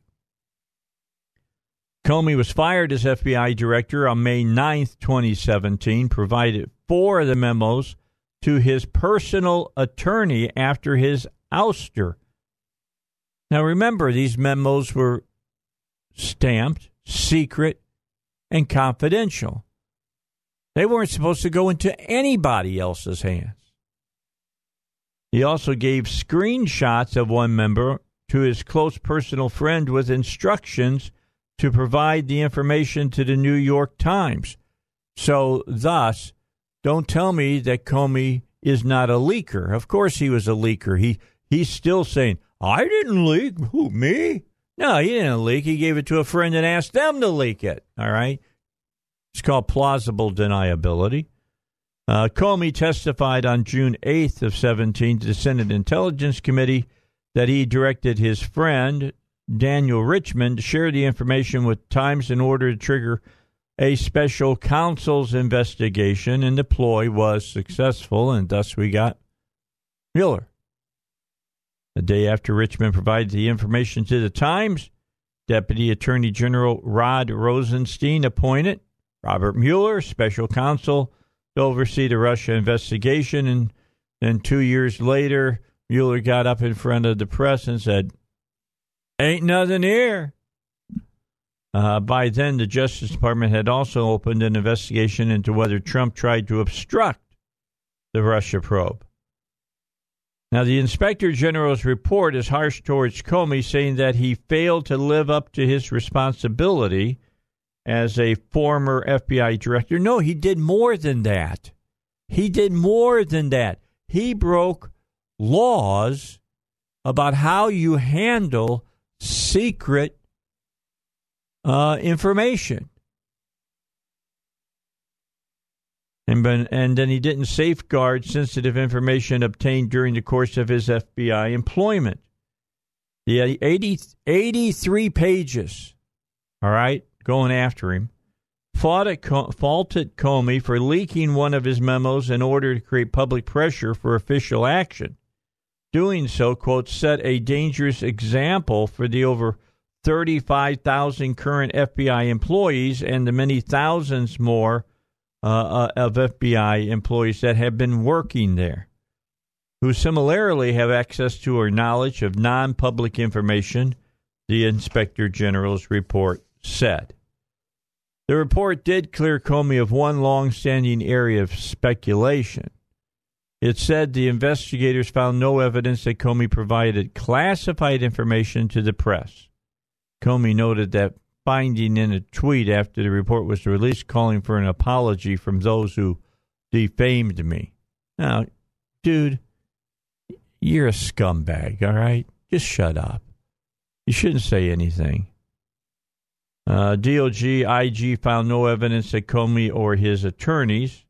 Comey was fired as FBI director on May 9, 2017, provided four of the memos to his personal attorney after his ouster. Now remember, these memos were stamped, secret, and confidential. They weren't supposed to go into anybody else's hands. He also gave screenshots of one member to his close personal friend with instructions to provide the information to the New York Times. So, thus, don't tell me that Comey is not a leaker. Of course, he was a leaker. He he's still saying, "I didn't leak." Who me? No, he didn't leak. He gave it to a friend and asked them to leak it. All right. It's called plausible deniability. Uh, Comey testified on June 8th of 17 to the Senate Intelligence Committee that he directed his friend Daniel Richman to share the information with Times in order to trigger a special counsel's investigation, and the ploy was successful, and thus we got Mueller. The day after Richmond provided the information to the Times, Deputy Attorney General Rod Rosenstein appointed Robert Mueller, special counsel, to oversee the Russia investigation. And then two years later, Mueller got up in front of the press and said, Ain't nothing here. Uh, by then, the Justice Department had also opened an investigation into whether Trump tried to obstruct the Russia probe. Now, the Inspector General's report is harsh towards Comey, saying that he failed to live up to his responsibility as a former FBI director. No, he did more than that. He did more than that. He broke laws about how you handle secret uh, information. And, and then he didn't safeguard sensitive information obtained during the course of his FBI employment. The 80, 83 pages, all right, going after him. faulted Comey for leaking one of his memos in order to create public pressure for official action. Doing so, quote, set a dangerous example for the over 35,000 current FBI employees and the many thousands more uh, uh, of FBI employees that have been working there, who similarly have access to or knowledge of non public information, the Inspector General's report said. The report did clear Comey of one long standing area of speculation. It said the investigators found no evidence that Comey provided classified information to the press. Comey noted that finding in a tweet after the report was released, calling for an apology from those who defamed me. Now, dude, you're a scumbag, all right? Just shut up. You shouldn't say anything. Uh, DOJ IG found no evidence that Comey or his attorneys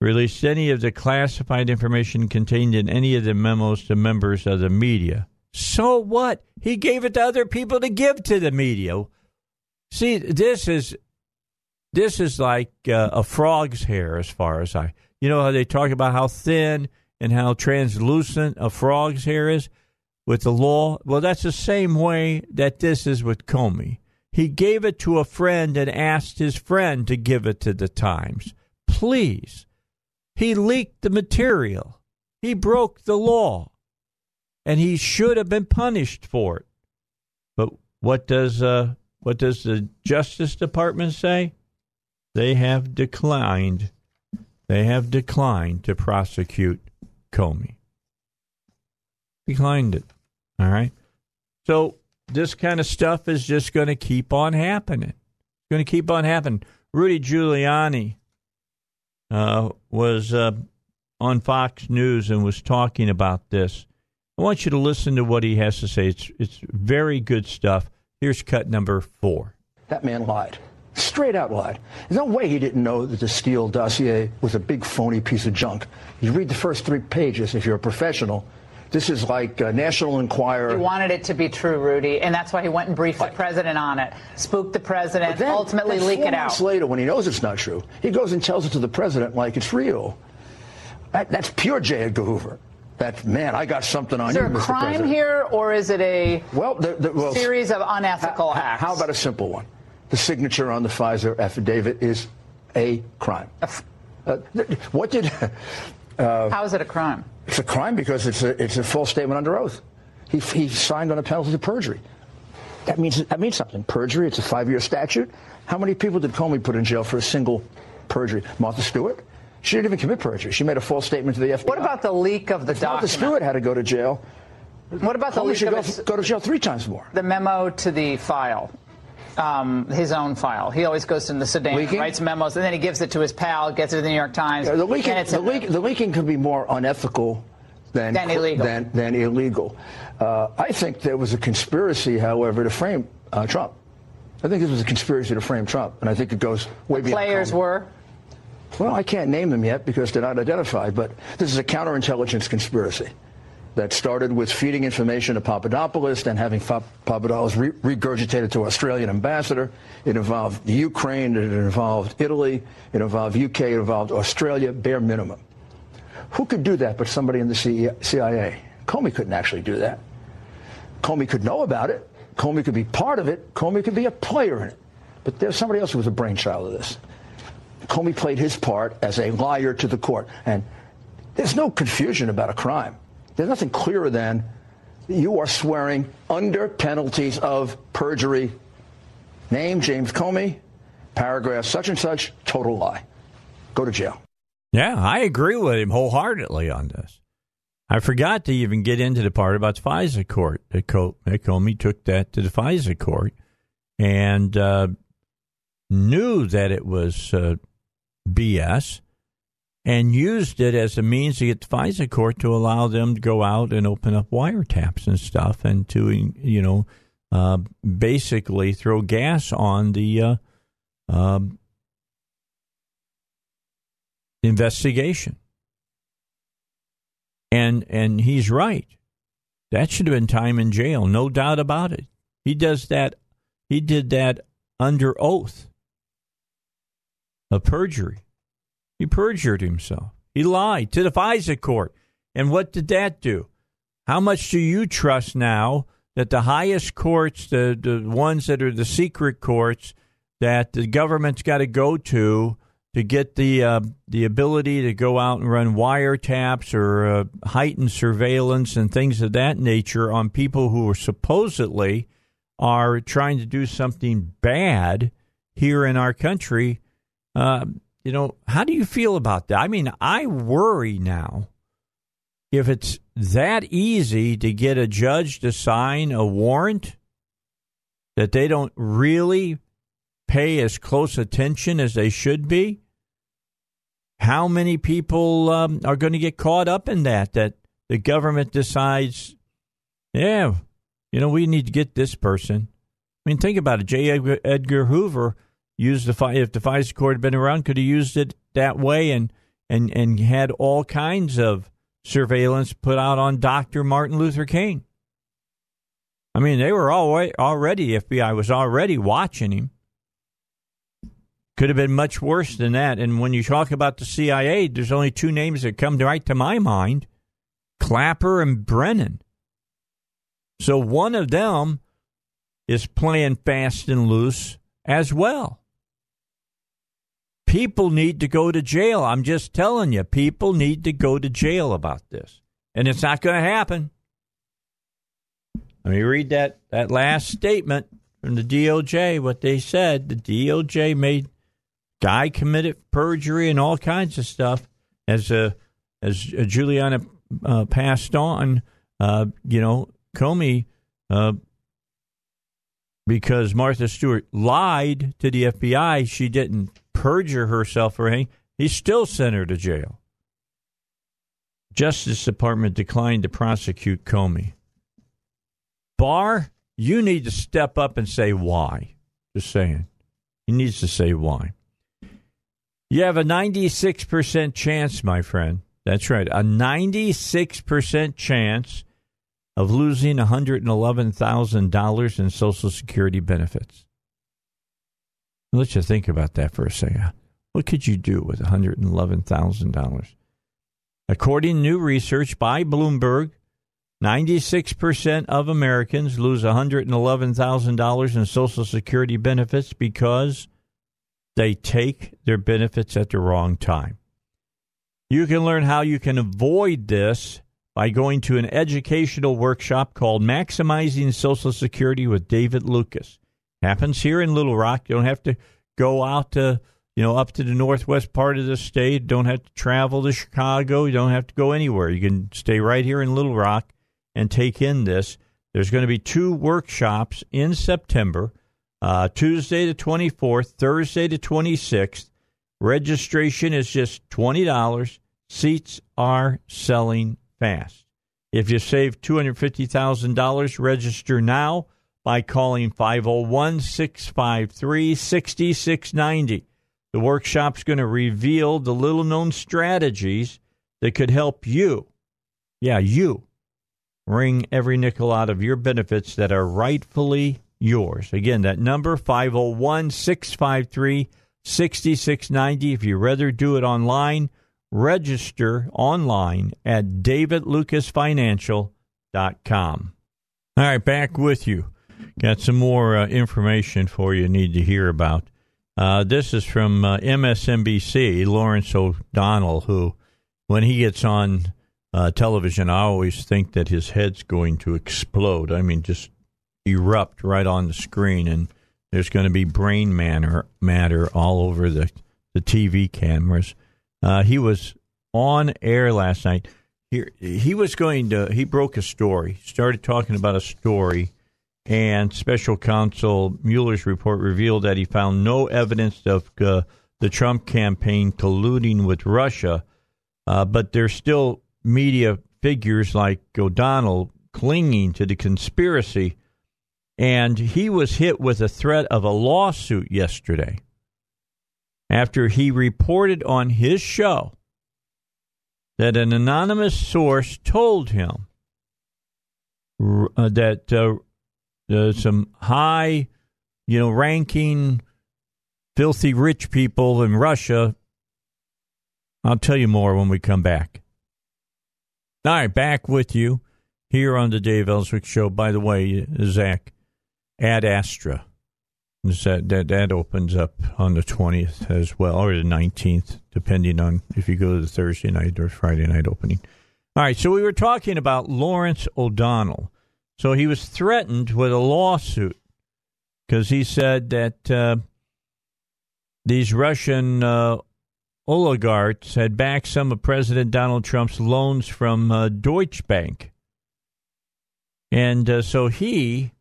released any of the classified information contained in any of the memos to members of the media. So what? He gave it to other people to give to the media. See, this is this is like uh, a frog's hair as far as I. You know how they talk about how thin and how translucent a frog's hair is with the law? Well, that's the same way that this is with Comey. He gave it to a friend and asked his friend to give it to the Times. Please. He leaked the material. He broke the law and he should have been punished for it. But what does uh, what does the Justice Department say? They have declined. They have declined to prosecute Comey. Declined it. All right. So this kind of stuff is just going to keep on happening. It's going to keep on happening. Rudy Giuliani uh, was uh, on Fox News and was talking about this I want you to listen to what he has to say. It's, it's very good stuff. Here's cut number four. That man lied. Straight out lied. There's no way he didn't know that the Steele dossier was a big phony piece of junk. You read the first three pages if you're a professional. This is like a National Enquirer. He wanted it to be true, Rudy, and that's why he went and briefed right. the president on it, spooked the president, then, ultimately then leak it out. later, when he knows it's not true, he goes and tells it to the president like it's real. That, that's pure J. Edgar Hoover that man, I got something on you. Is there a crime President. here, or is it a well, the, the, well, series of unethical how, acts? How about a simple one? The signature on the FISA affidavit is a crime. Uh, what did? Uh, how is it a crime? It's a crime because it's a it's a false statement under oath. He, he signed on a penalty of perjury. That means that means something. Perjury. It's a five-year statute. How many people did Comey put in jail for a single perjury? Martha Stewart. She didn't even commit perjury. She made a false statement to the FBI. What about the leak of the if document? Martha Stewart had to go to jail. What about the leak should of go, go to jail three times more? The memo to the file. Um, his own file. He always goes to the Sudan, leaking? writes memos, and then he gives it to his pal, gets it to the New York Times. Yeah, the, leaking, the, leak, the, leaking could be more unethical than, than illegal. Than, than illegal. Uh, I think there was a conspiracy, however, to frame uh, Trump. I think this was a conspiracy to frame Trump, and I think it goes way the beyond. Players were. Well, I can't name them yet because they're not identified, but this is a counterintelligence conspiracy that started with feeding information to Papadopoulos and having Papadopoulos re- regurgitated to Australian ambassador. It involved Ukraine, it involved Italy, it involved UK, it involved Australia, bare minimum. Who could do that but somebody in the CIA? Comey couldn't actually do that. Comey could know about it. Comey could be part of it. Comey could be a player in it. But there's somebody else who was a brainchild of this. Comey played his part as a liar to the court. And there's no confusion about a crime. There's nothing clearer than you are swearing under penalties of perjury. Name James Comey, paragraph such and such, total lie. Go to jail. Yeah, I agree with him wholeheartedly on this. I forgot to even get into the part about the FISA court. Comey took that to the FISA court and uh, knew that it was uh, BS and used it as a means to get the FISA court to allow them to go out and open up wiretaps and stuff and to, you know, uh, basically throw gas on the uh, uh, investigation. And and he's right. That should have been time in jail, no doubt about it. He does that. He did that under oath of perjury. He perjured himself. He lied to the FISA court. And what did that do? How much do you trust now that the highest courts, the, the ones that are the secret courts, that the government's got to go to to get the uh, the ability to go out and run wiretaps or uh, heightened surveillance and things of that nature on people who are supposedly are trying to do something bad here in our country. Uh, you know, how do you feel about that? I mean, I worry now if it's that easy to get a judge to sign a warrant that they don't really pay as close attention as they should be? How many people um, are going to get caught up in that? That the government decides, yeah, you know, we need to get this person. I mean, think about it. J. Edgar Hoover used the if the FISA court had been around, could have used it that way and and and had all kinds of surveillance put out on Dr. Martin Luther King. I mean, they were already, already FBI was already watching him. Could have been much worse than that. And when you talk about the CIA, there's only two names that come right to my mind Clapper and Brennan. So one of them is playing fast and loose as well. People need to go to jail. I'm just telling you, people need to go to jail about this. And it's not going to happen. Let me read that, that last statement from the DOJ, what they said. The DOJ made Guy committed perjury and all kinds of stuff. As uh, as Giuliani uh, passed on, uh, you know, Comey, uh, because Martha Stewart lied to the FBI, she didn't perjure herself or anything. He still sent her to jail. Justice Department declined to prosecute Comey. Barr, you need to step up and say why. Just saying. He needs to say why. You have a 96% chance, my friend. That's right. A 96% chance of losing $111,000 in Social Security benefits. Let's just think about that for a second. What could you do with $111,000? According to new research by Bloomberg, 96% of Americans lose $111,000 in Social Security benefits because they take their benefits at the wrong time. You can learn how you can avoid this by going to an educational workshop called Maximizing Social Security with David Lucas. Happens here in Little Rock. You don't have to go out to, you know, up to the northwest part of the state. Don't have to travel to Chicago. You don't have to go anywhere. You can stay right here in Little Rock and take in this. There's going to be two workshops in September uh, Tuesday the 24th, Thursday the 26th. Registration is just $20. Seats are selling fast. If you save $250,000, register now by calling 501 653 6690. The workshop's going to reveal the little known strategies that could help you, yeah, you, wring every nickel out of your benefits that are rightfully yours. Again, that number 501 653 6690. If you'd rather do it online, register online at davidlucasfinancial.com. All right, back with you. Got some more uh, information for you need to hear about. Uh, this is from uh, MSNBC, Lawrence O'Donnell, who, when he gets on uh, television, I always think that his head's going to explode. I mean, just erupt right on the screen, and there's going to be brain matter matter all over the the TV cameras. Uh, he was on air last night. He he was going to he broke a story, started talking about a story, and Special Counsel Mueller's report revealed that he found no evidence of uh, the Trump campaign colluding with Russia, uh, but there's still media figures like O'Donnell clinging to the conspiracy. And he was hit with a threat of a lawsuit yesterday after he reported on his show that an anonymous source told him uh, that uh, uh, some high, you know, ranking filthy rich people in Russia. I'll tell you more when we come back. All right, back with you here on the Dave Elswick Show. By the way, Zach, Ad Astra. That, that, that opens up on the 20th as well, or the 19th, depending on if you go to the Thursday night or Friday night opening. All right, so we were talking about Lawrence O'Donnell. So he was threatened with a lawsuit because he said that uh, these Russian uh, oligarchs had backed some of President Donald Trump's loans from uh, Deutsche Bank. And uh, so he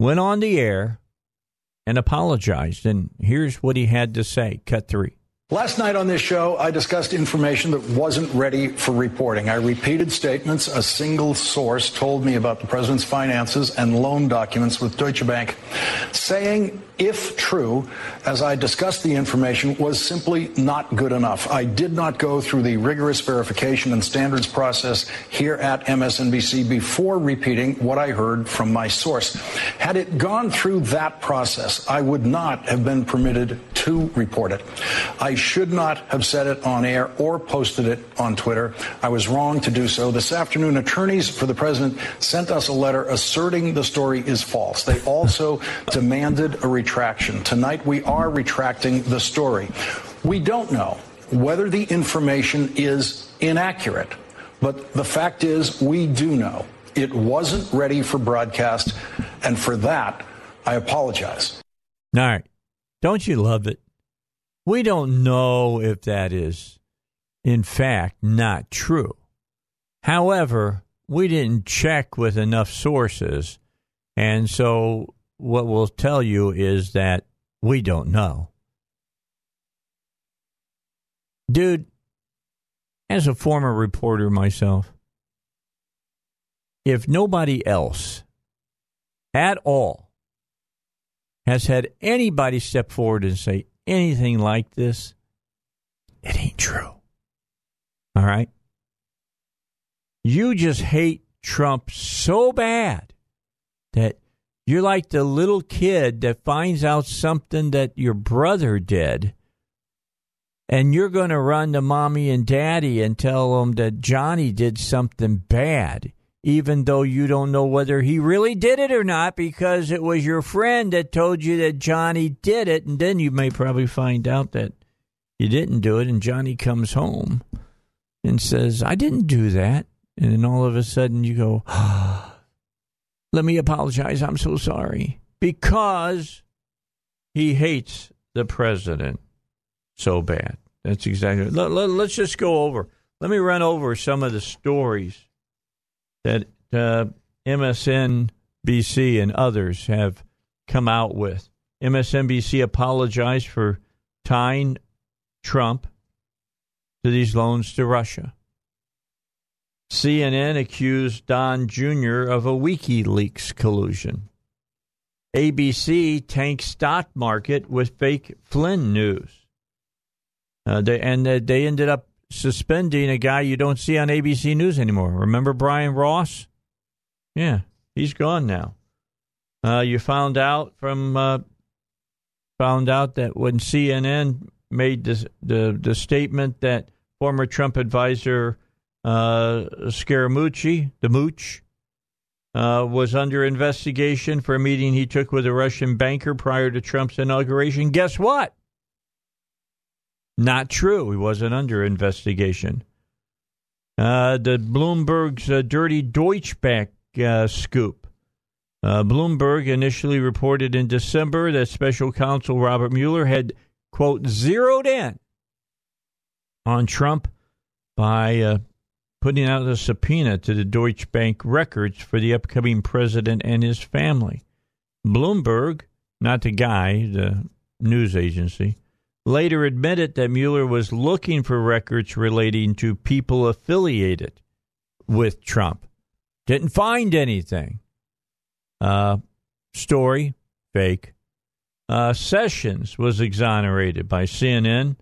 went on the air and apologized. And here's what he had to say. Cut three. Last night on this show, I discussed information that wasn't ready for reporting. I repeated statements a single source told me about the president's finances and loan documents with Deutsche Bank, saying if true, as I discussed the information, was simply not good enough. I did not go through the rigorous verification and standards process here at MSNBC before repeating what I heard from my source. Had it gone through that process, I would not have been permitted to report it. I should not have said it on air or posted it on Twitter. I was wrong to do so. This afternoon, attorneys for the president sent us a letter asserting the story is false. They also demanded a retraction. Tonight, we are retracting the story. We don't know whether the information is inaccurate, but the fact is, we do know it wasn't ready for broadcast, and for that, I apologize. All right. Don't you love it? We don't know if that is, in fact, not true. However, we didn't check with enough sources, and so what we'll tell you is that we don't know. Dude, as a former reporter myself, if nobody else at all has had anybody step forward and say anything like this, it ain't true. All right? You just hate Trump so bad that you're like the little kid that finds out something that your brother did, and you're going to run to mommy and daddy and tell them that Johnny did something bad, even though you don't know whether he really did it or not because it was your friend that told you that Johnny did it. And then you may probably find out that you didn't do it, and Johnny comes home and says, I didn't do that. And then all of a sudden you go, let me apologize. I'm so sorry. Because he hates the president so bad. That's exactly. Let, let, let's just go over. Let me run over some of the stories that uh, MSNBC and others have come out with. MSNBC apologized for tying Trump to these loans to Russia. CNN accused Don Jr. of a WikiLeaks collusion. ABC tanks stock market with fake Flynn news. Uh, they, and uh, they ended up suspending a guy you don't see on ABC News anymore. Remember Brian Ross? Yeah, he's gone now. Uh, you found out from uh, found out that when CNN made this, the the statement that former Trump advisor uh, Scaramucci, the Mooch, uh, was under investigation for a meeting he took with a Russian banker prior to Trump's inauguration. Guess what? Not true. He wasn't under investigation. Uh, the Bloomberg's uh, dirty Deutsche Bank uh, scoop. Uh, Bloomberg initially reported in December that special counsel Robert Mueller had, quote, zeroed in on Trump by uh, putting out a subpoena to the Deutsche Bank records for the upcoming president and his family. Bloomberg, not the guy, the news agency, later admitted that Mueller was looking for records relating to people affiliated with Trump. Didn't find anything. Uh, story, fake. Uh, Sessions was exonerated by CNN.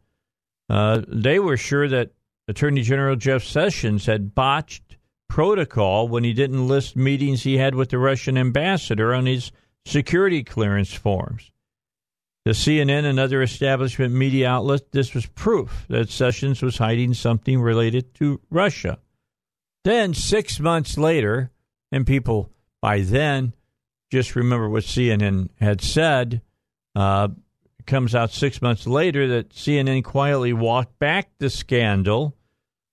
Uh, they were sure that Attorney General Jeff Sessions had botched protocol when he didn't list meetings he had with the Russian ambassador on his security clearance forms. To CNN and other establishment media outlets, this was proof that Sessions was hiding something related to Russia. Then, six months later, and people by then just remember what CNN had said, uh, comes out six months later that CNN quietly walked back the scandal.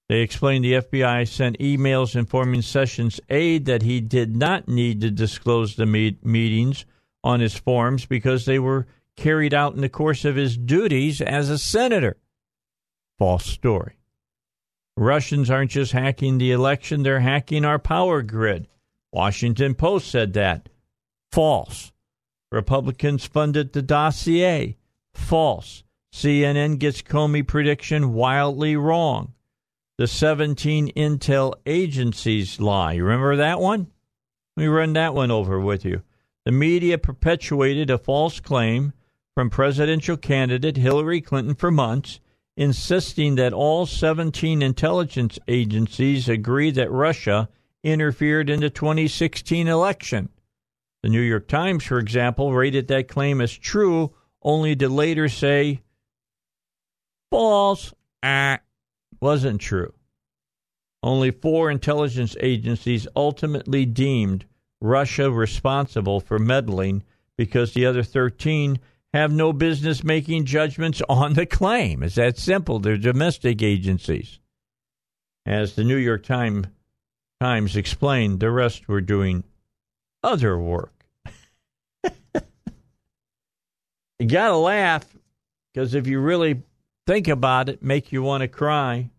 They explained the FBI sent emails informing Sessions' aide that he did not need to disclose the meet- meetings on his forms because they were carried out in the course of his duties as a senator. False story. Russians aren't just hacking the election, they're hacking our power grid. Washington Post said that. False. Republicans funded the dossier. False. CNN gets Comey prediction wildly wrong. The 17 intel agencies lie. You Remember that one? Let me run that one over with you. The media perpetuated a false claim from presidential candidate Hillary Clinton for months, insisting that all 17 intelligence agencies agree that Russia interfered in the 2016 election. The New York Times, for example, rated that claim as true, only to later say, false, ah, wasn't true. Only four intelligence agencies ultimately deemed Russia responsible for meddling because the other 13 have no business making judgments on the claim. It's that simple. They're domestic agencies. As the New York Times, Times explained, the rest were doing other work. you got to laugh because if you really think about it, make you want to cry.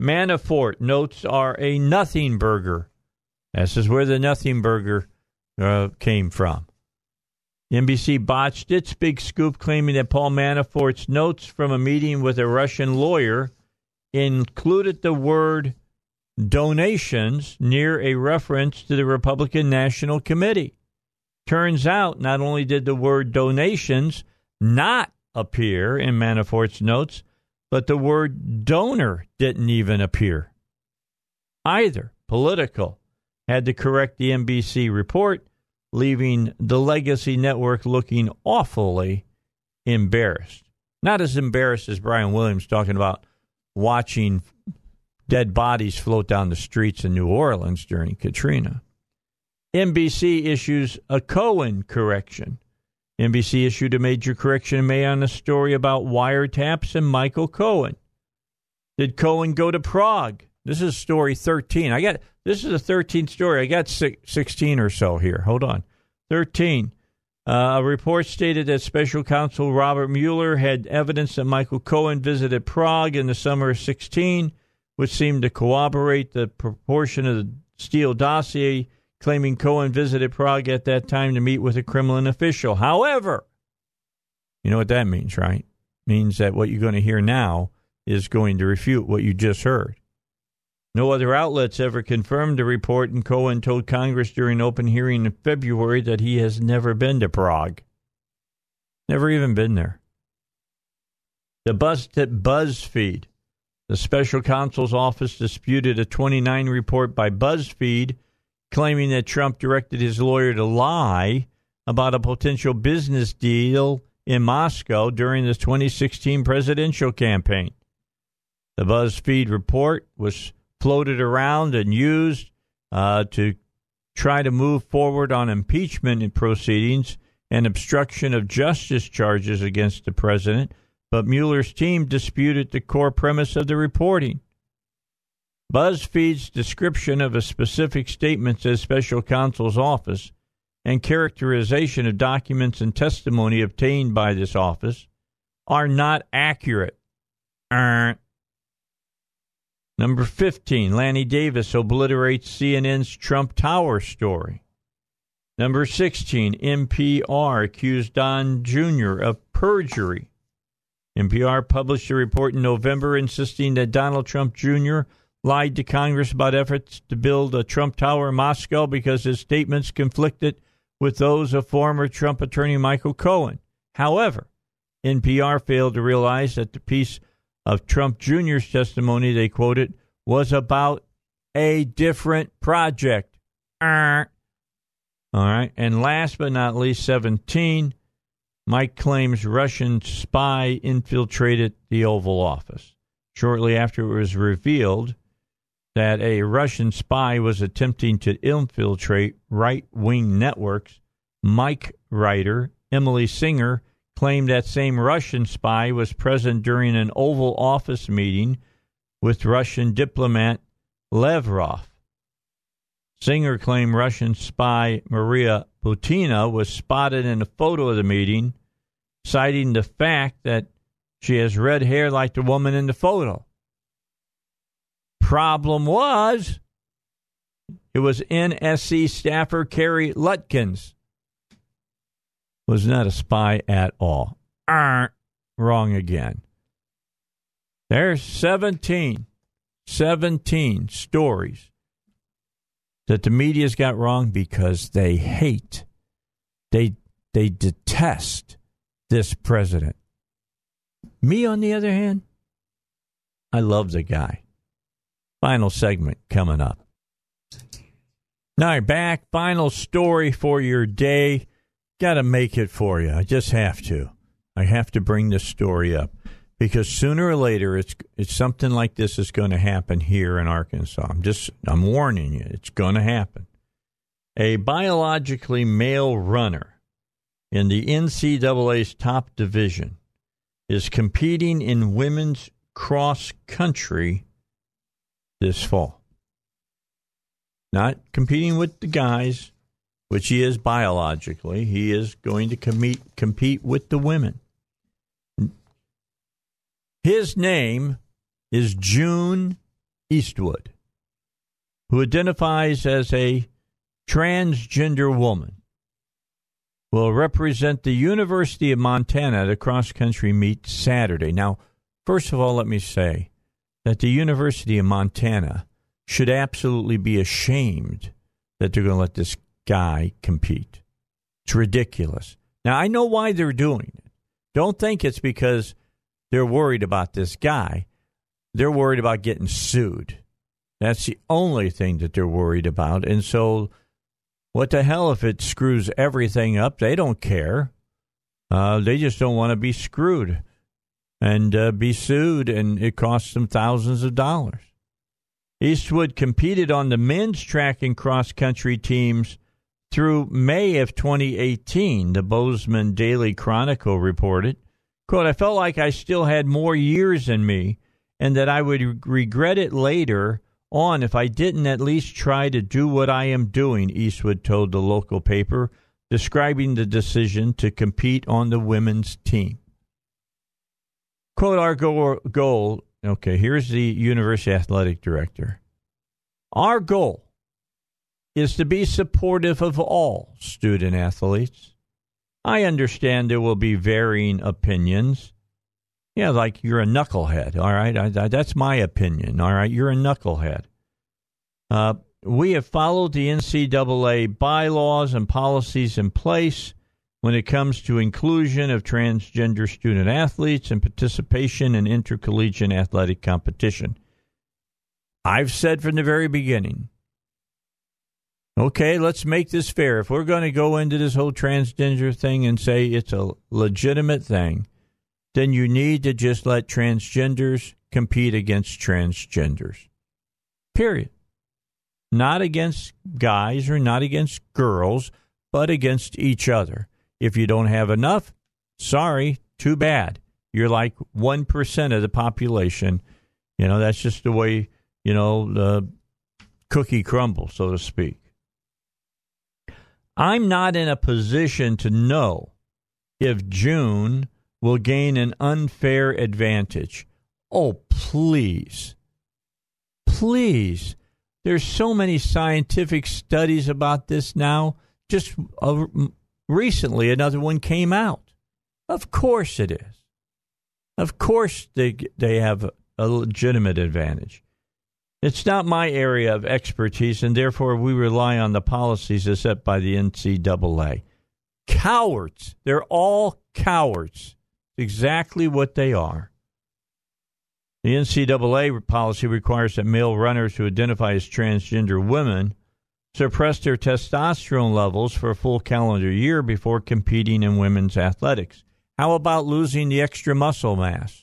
Manafort notes are a nothing burger. This is where the nothing burger uh, came from. NBC botched its big scoop claiming that Paul Manafort's notes from a meeting with a Russian lawyer included the word donations near a reference to the Republican National Committee. Turns out, not only did the word donations not appear in Manafort's notes, but the word donor didn't even appear. Either. Politico had to correct the NBC report leaving the legacy network looking awfully embarrassed. Not as embarrassed as Brian Williams talking about watching dead bodies float down the streets in New Orleans during Katrina. NBC issues a Cohen correction. NBC issued a major correction in May on a story about wiretaps and Michael Cohen. Did Cohen go to Prague? This is story 13. I got this is a 13th story. I got 16 or so here. Hold on. 13. Uh, a report stated that special counsel Robert Mueller had evidence that Michael Cohen visited Prague in the summer of 16, which seemed to corroborate the proportion of the Steele dossier claiming Cohen visited Prague at that time to meet with a Kremlin official. However, you know what that means, right? means that what you're going to hear now is going to refute what you just heard. No other outlets ever confirmed the report, and Cohen told Congress during open hearing in February that he has never been to Prague. Never even been there. The bust at BuzzFeed. The special counsel's office disputed a 29 report by BuzzFeed claiming that Trump directed his lawyer to lie about a potential business deal in Moscow during the 2016 presidential campaign. The BuzzFeed report was floated around and used uh, to try to move forward on impeachment proceedings and obstruction of justice charges against the president, but Mueller's team disputed the core premise of the reporting. BuzzFeed's description of a specific statement as special counsel's office and characterization of documents and testimony obtained by this office are not accurate. Number 15, Lanny Davis obliterates CNN's Trump Tower story. Number 16, NPR accused Don Jr. of perjury. NPR published a report in November insisting that Donald Trump Jr. lied to Congress about efforts to build a Trump Tower in Moscow because his statements conflicted with those of former Trump attorney Michael Cohen. However, NPR failed to realize that the piece of Trump Jr.'s testimony they quoted was about a different project. All right. And last but not least, 17, Mic claims Russian spy infiltrated the Oval Office. Shortly after it was revealed that a Russian spy was attempting to infiltrate right wing networks, Mic writer, Emily Singer claimed that same Russian spy was present during an Oval Office meeting with Russian diplomat Lavrov. Singer claimed Russian spy Maria Butina was spotted in a photo of the meeting, citing the fact that she has red hair like the woman in the photo. Problem was, it was NSC staffer Carrie Lutkins. Was not a spy at all. Arr, wrong again. There's 17, 17 stories that the media's got wrong because they hate, they they detest this president. Me, on the other hand, I love the guy. Final segment coming up. Right, back. Final story for your day. Got to make it for you. I just have to. I have to bring this story up because sooner or later it's it's something like this is going to happen here in Arkansas. I'm just I'm warning you, it's going to happen. A biologically male runner in the NCAA's top division is competing in women's cross country this fall. Not competing with the guys, which he is biologically. He is going to compete compete with the women. His name is June Eastwood, who identifies as a transgender woman. Will represent the University of Montana at a cross country meet Saturday. Now, first of all, let me say that the University of Montana should absolutely be ashamed that they're going to let this guy compete. It's ridiculous. Now, I know why they're doing it. Don't think it's because they're worried about this guy. They're worried about getting sued. That's the only thing that they're worried about. And so, what the hell if it screws everything up? They don't care. Uh, they just don't want to be screwed and uh, be sued, and it costs them thousands of dollars. Eastwood competed on the men's track and cross country teams through May of 2018, the Bozeman Daily Chronicle reported. Quote, I felt like I still had more years in me and that I would regret it later on if I didn't at least try to do what I am doing, Eastwood told the local paper, describing the decision to compete on the women's team. Quote, our goal, okay, here's the university athletic director. Our goal is to be supportive of all student athletes I understand there will be varying opinions. Yeah, like you're a knucklehead. All right, I, I, that's my opinion. All right, you're a knucklehead. Uh, we have followed the NCAA bylaws and policies in place when it comes to inclusion of transgender student athletes and participation in intercollegiate athletic competition. I've said from the very beginning okay, let's make this fair. If we're going to go into this whole transgender thing and say it's a legitimate thing, then you need to just let transgenders compete against transgenders. Period. Not against guys or not against girls, but against each other. If you don't have enough, sorry, too bad. You're like 1% of the population. You know, that's just the way, you know, the cookie crumbles, so to speak. I'm not in a position to know if June will gain an unfair advantage. Oh, please. Please. There's so many scientific studies about this now. Just uh, recently, another one came out. Of course it is. Of course they, they have a legitimate advantage. It's not my area of expertise, and therefore we rely on the policies set by the NCAA. Cowards. They're all cowards. Exactly what they are. The NCAA policy requires that male runners who identify as transgender women suppress their testosterone levels for a full calendar year before competing in women's athletics. How about losing the extra muscle mass?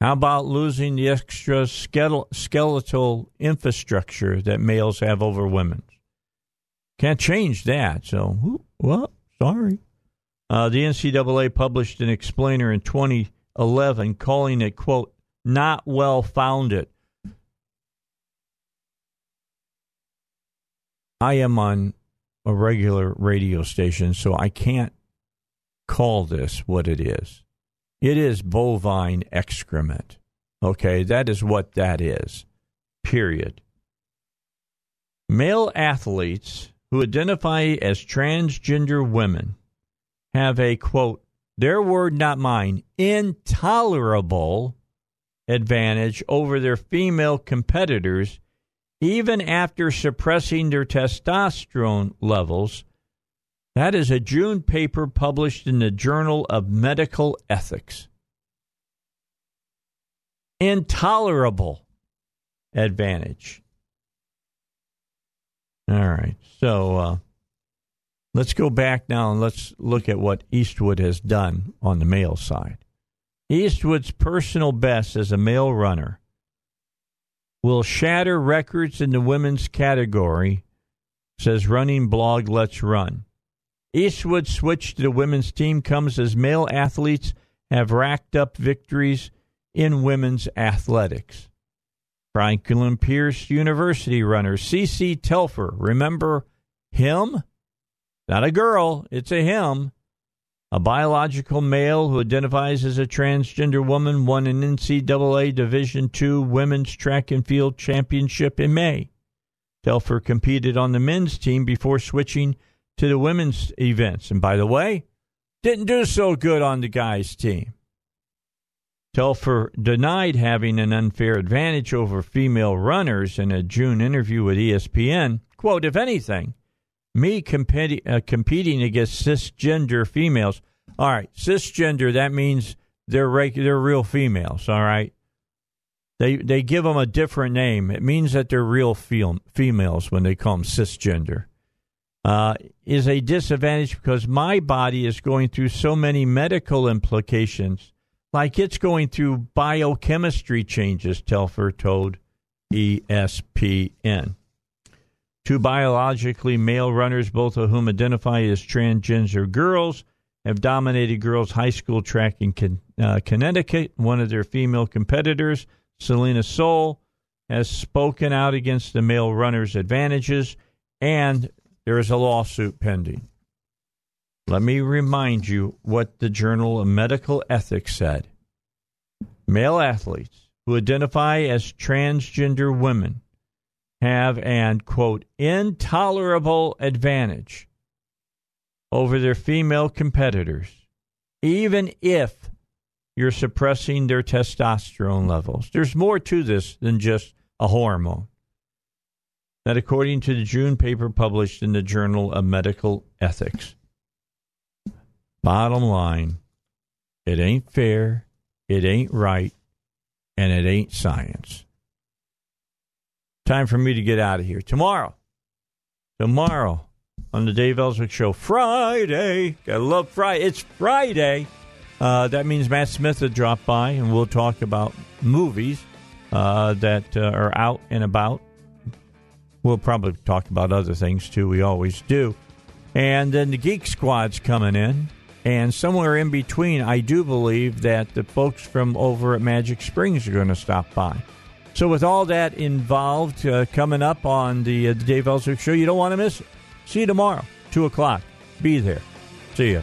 How about losing the extra skeletal infrastructure that males have over women? Can't change that. So, well, sorry. Uh, the NCAA published an explainer in 2011 calling it, quote, not well founded. I am on a regular radio station, so I can't call this what it is. It is bovine excrement. Okay, that is what that is. Period. Male athletes who identify as transgender women have a quote, their word, not mine, intolerable advantage over their female competitors, even after suppressing their testosterone levels. That is a June paper published in the Journal of Medical Ethics. Intolerable advantage. All right. So uh, let's go back now and let's look at what Eastwood has done on the male side. Eastwood's personal best as a male runner will shatter records in the women's category, says running blog Let's Run. Eastwood's switch to the women's team comes as male athletes have racked up victories in women's athletics. Franklin Pierce University runner CC Telfer. Remember him? Not a girl, it's a him. A biological male who identifies as a transgender woman won an NCAA Division II Women's Track and Field Championship in May. Telfer competed on the men's team before switching to the women's events. And by the way, didn't do so good on the guys' team. Telfer denied having an unfair advantage over female runners in a June interview with ESPN. Quote, if anything, me competi- uh, competing against cisgender females. All right, cisgender, that means they're, reg- they're real females, all right? They, they give them a different name. It means that they're real fem- females when they call them cisgender. Uh, is a disadvantage because my body is going through so many medical implications like it's going through biochemistry changes, Telfer told ESPN. Two biologically male runners, both of whom identify as transgender girls, have dominated girls' high school track in uh, Connecticut. One of their female competitors, Selina Soule, has spoken out against the male runners' advantages, and there is a lawsuit pending. Let me remind you what the Journal of Medical Ethics said. Male athletes who identify as transgender women have an, quote, intolerable advantage over their female competitors, even if you're suppressing their testosterone levels. There's more to this than just a hormone. That, according to the June paper published in the Journal of Medical Ethics. Bottom line, it ain't fair, it ain't right, and it ain't science. Time for me to get out of here. Tomorrow, tomorrow on the Dave Elswick Show, Friday. Gotta love Friday. It's Friday. Uh, that means Matt Smith will drop by and we'll talk about movies uh, that uh, are out and about. We'll probably talk about other things too. We always do. And then the Geek Squad's coming in. And somewhere in between, I do believe that the folks from over at Magic Springs are going to stop by. So, with all that involved uh, coming up on the, uh, the Dave Elswick Show, you don't want to miss it. See you tomorrow, 2 o'clock. Be there. See you.